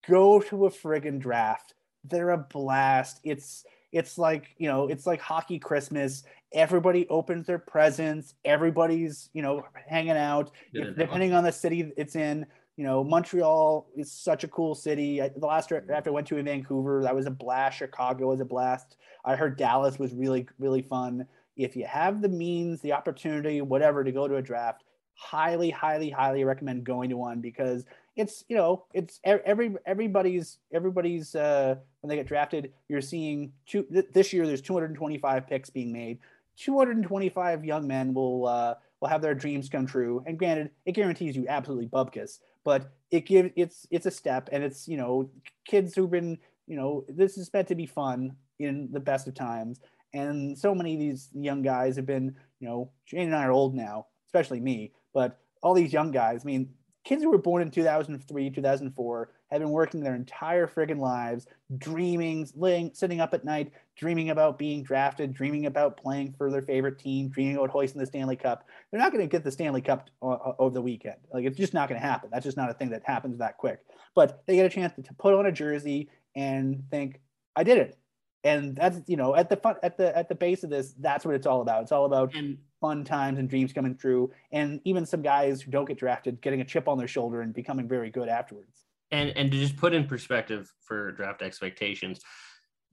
go to a friggin' draft. They're a blast. It's it's like you know it's like hockey christmas everybody opens their presents everybody's you know hanging out depending on the city it's in you know montreal is such a cool city. I, the last draft i went to in vancouver that was a blast. Chicago was a blast. I heard dallas was really really fun. If you have the means the opportunity whatever to go to a draft highly highly highly recommend going to one because it's you know it's every everybody's everybody's uh when they get drafted you're seeing two th- this year there's 225 picks being made. 225 young men will uh will have their dreams come true. And granted it guarantees you absolutely bubkiss but it gives it's it's a step and it's you know kids who've been you know this is meant to be fun in the best of times. And so many of these young guys have been you know Shane and I are old now especially me but all these young guys I mean kids who were born in 2003, 2004 have been working their entire friggin' lives, dreaming, laying, sitting up at night, dreaming about being drafted, dreaming about playing for their favorite team, dreaming about hoisting the Stanley Cup. They're not going to get the Stanley Cup uh, uh, over the weekend. Like it's just not going to happen. That's just not a thing that happens that quick. But they get a chance to, to put on a jersey and think, "I did it." And that's you know at the fun, at the at the base of this, that's what it's all about. It's all about and fun times and dreams coming true, and even some guys who don't get drafted getting a chip on their shoulder and becoming very good afterwards. And and to just put in perspective for draft expectations,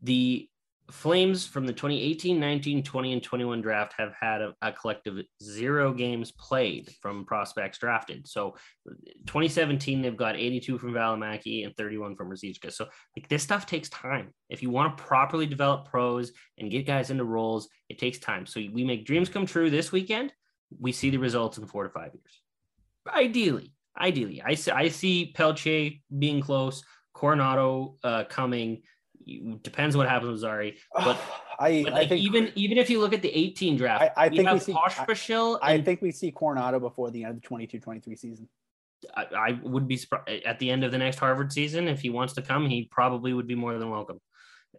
the Flames from the 2018, 19, 20, and 21 draft have had a, a, collective zero games played from prospects drafted. So 2017, they've got 82 from Valimaki and 31 from Ruzicka. So like this stuff takes time. If you want to properly develop pros and get guys into roles, it takes time. So we make dreams come true this weekend. We see the results in four to five years. Ideally, ideally, I see, I see Pelche being close, Coronato uh, coming depends what happens with Zary, But, I, but I think even even if you look at the 18 draft, I, I think we see Pospisil I, I, think we see Coronato before the end of the 22-23 season. I, I would be at the end of the next Harvard season if he wants to come, he probably would be more than welcome.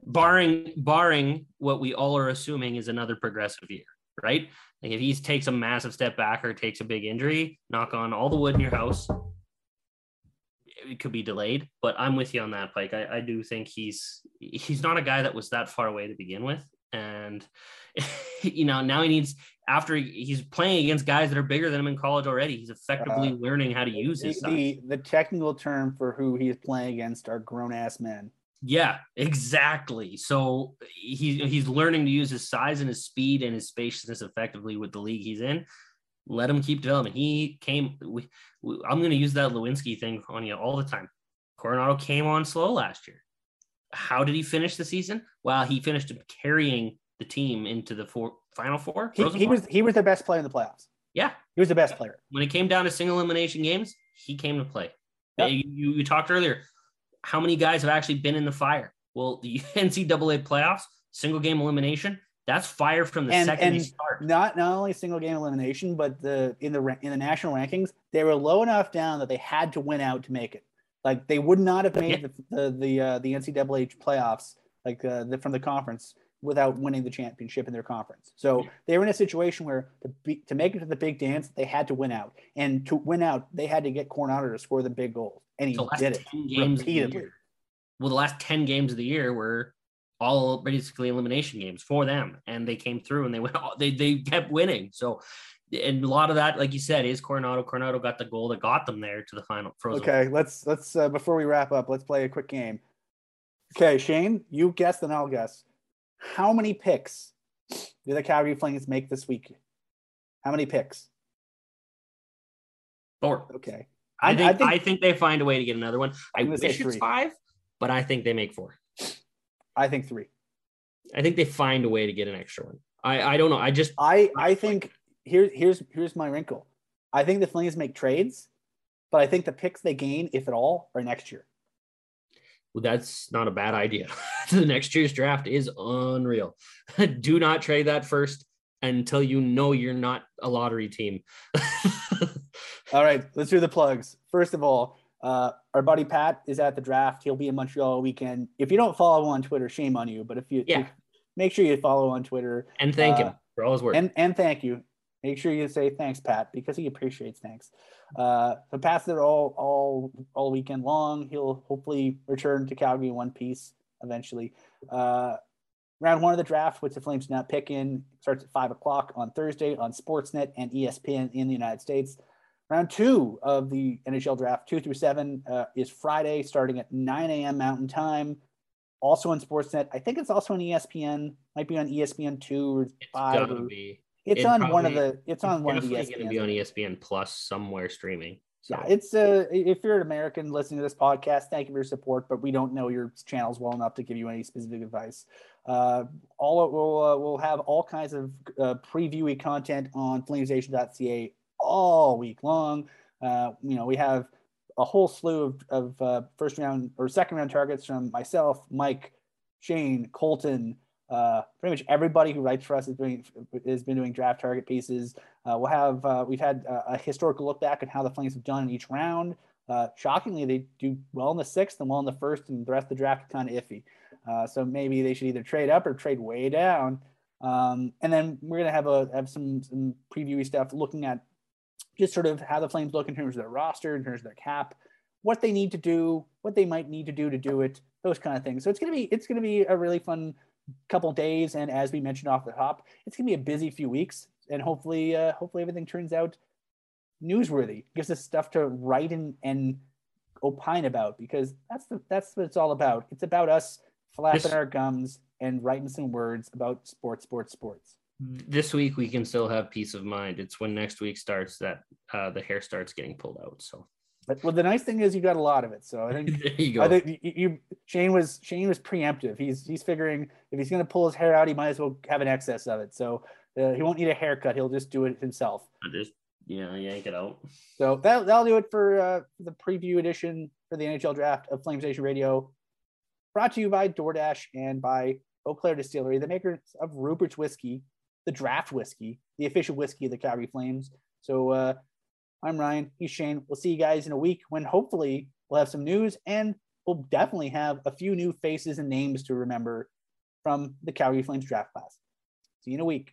Barring barring what we all are assuming is another progressive year, right? Like if he takes a massive step back or takes a big injury, knock on all the wood in your house, it could be delayed, but I'm with you on that, Pike. I, I do think he's he's not a guy that was that far away to begin with, and <laughs> you know now he needs after he's playing against guys that are bigger than him in college already. He's effectively uh, learning how to use the, his the, the technical term for who he's playing against are grown ass men. Yeah, exactly. So he he's learning to use his size and his speed and his spaciousness effectively with the league he's in let him keep developing. He came. We, we, I'm going to use that Ludwinski thing on you all the time. Coronato came on slow last year. How did he finish the season? Well, he finished carrying the team into the four, final four. He, he was he was the best player in the playoffs. Yeah, he was the best player. When it came down to single elimination games, he came to play. Yep. You, you, you talked earlier. How many guys have actually been in the fire? Well, the <laughs> NCAA playoffs, single game elimination, that's fire from the and, second and start. Not not only single game elimination, but the in the in the national rankings, they were low enough down that they had to win out to make it. Like they would not have made the the the, uh, the NCAA playoffs like uh, the, from the conference without winning the championship in their conference. So they were in a situation where to be, to make it to the big dance, they had to win out, and to win out, they had to get Coronato to score the big goals, and he did it repeatedly. Well, the last ten games of the year were all basically elimination games for them, and they came through and they went. They they kept winning. So, and a lot of that, like you said, is Coronato. Coronato got the goal that got them there to the final. Frozen okay, let's let's uh, before we wrap up, let's play a quick game. Okay, Shane, you guess, and I'll guess. How many picks do the Calgary Flames make this week? How many picks? Four. Okay. I think I think, I think they find a way to get another one. I wish it's five, but I think they make four. I think three. I think they find a way to get an extra one. I, I don't know. I just I I think here's here's here's my wrinkle. I think the Flames make trades, but I think the picks they gain, if at all, are next year. Well, that's not a bad idea. <laughs> the next year's draft is unreal. <laughs> Do not trade that first until you know you're not a lottery team. <laughs> all right, let's do the plugs. First of all, uh, our buddy Pat is at the draft. He'll be in Montreal weekend. If you don't follow on Twitter, shame on you. But if you, yeah. If, make sure you follow on Twitter and thank uh, him for all his work. And and thank you. Make sure you say thanks, Pat, because he appreciates thanks. Uh, so Pat's there all all all weekend long. He'll hopefully return to Calgary one piece eventually. Uh, round one of the draft, which the Flames not pick in, starts at five o'clock on Thursday on Sportsnet and ESPN in the United States. Round two of the NHL draft, two through seven, uh, is Friday, starting at 9 a.m. Mountain Time. Also on Sportsnet. I think it's also on ESPN. Might be on ESPN two or five. Or, be. It's it on probably, one of the. It's on one of the ESPN. Going to be on ESPN Plus somewhere streaming. So. Yeah, it's uh, if you're an American listening to this podcast, thank you for your support, but we don't know your channels well enough to give you any specific advice. Uh, all we'll uh, we'll have all kinds of uh, previewy content on flamesnation.ca all week long. Uh, you know, we have a whole slew of, of uh, first round or second round targets from myself, Mike, Shane, Colton. Uh, pretty much everybody who writes for us is doing has been doing draft target pieces. Uh, we'll have uh, we've had a historical look back at how the Flames have done in each round. Uh, shockingly, they do well in the sixth and well in the first, and the rest of the draft kind of iffy. so maybe they should either trade up or trade way down. Um, and then we're gonna have a have some some previewy stuff looking at just sort of how the Flames look in terms of their roster, in terms of their cap, what they need to do, what they might need to do to do it, those kind of things. So it's gonna be it's gonna be a really fun couple days, and as we mentioned off the top, it's gonna be a busy few weeks, and hopefully uh, hopefully everything turns out newsworthy, gives us stuff to write and and opine about because that's the that's what it's all about. It's about us flapping our gums and writing some words about sports, sports, sports. This week we can still have peace of mind. It's when next week starts that uh, the hair starts getting pulled out. So But well, the nice thing is you got a lot of it. So I think <laughs> there you go. I think you, you Shane was Shane was preemptive. He's he's figuring if he's going to pull his hair out, he might as well have an excess of it. So uh, he won't need a haircut. He'll just do it himself. I just yeah, yank it out. So that that'll do it for uh, the preview edition for the NHL draft of Flames Nation Radio. Brought to you by DoorDash and by Eau Claire Distillery, the makers of Rupert's Whiskey, the draft whiskey, the official whiskey of the Calgary Flames. So uh, I'm Ryan. He's Shane. We'll see you guys in a week when hopefully we'll have some news and we'll definitely have a few new faces and names to remember from the Calgary Flames draft class. See you in a week.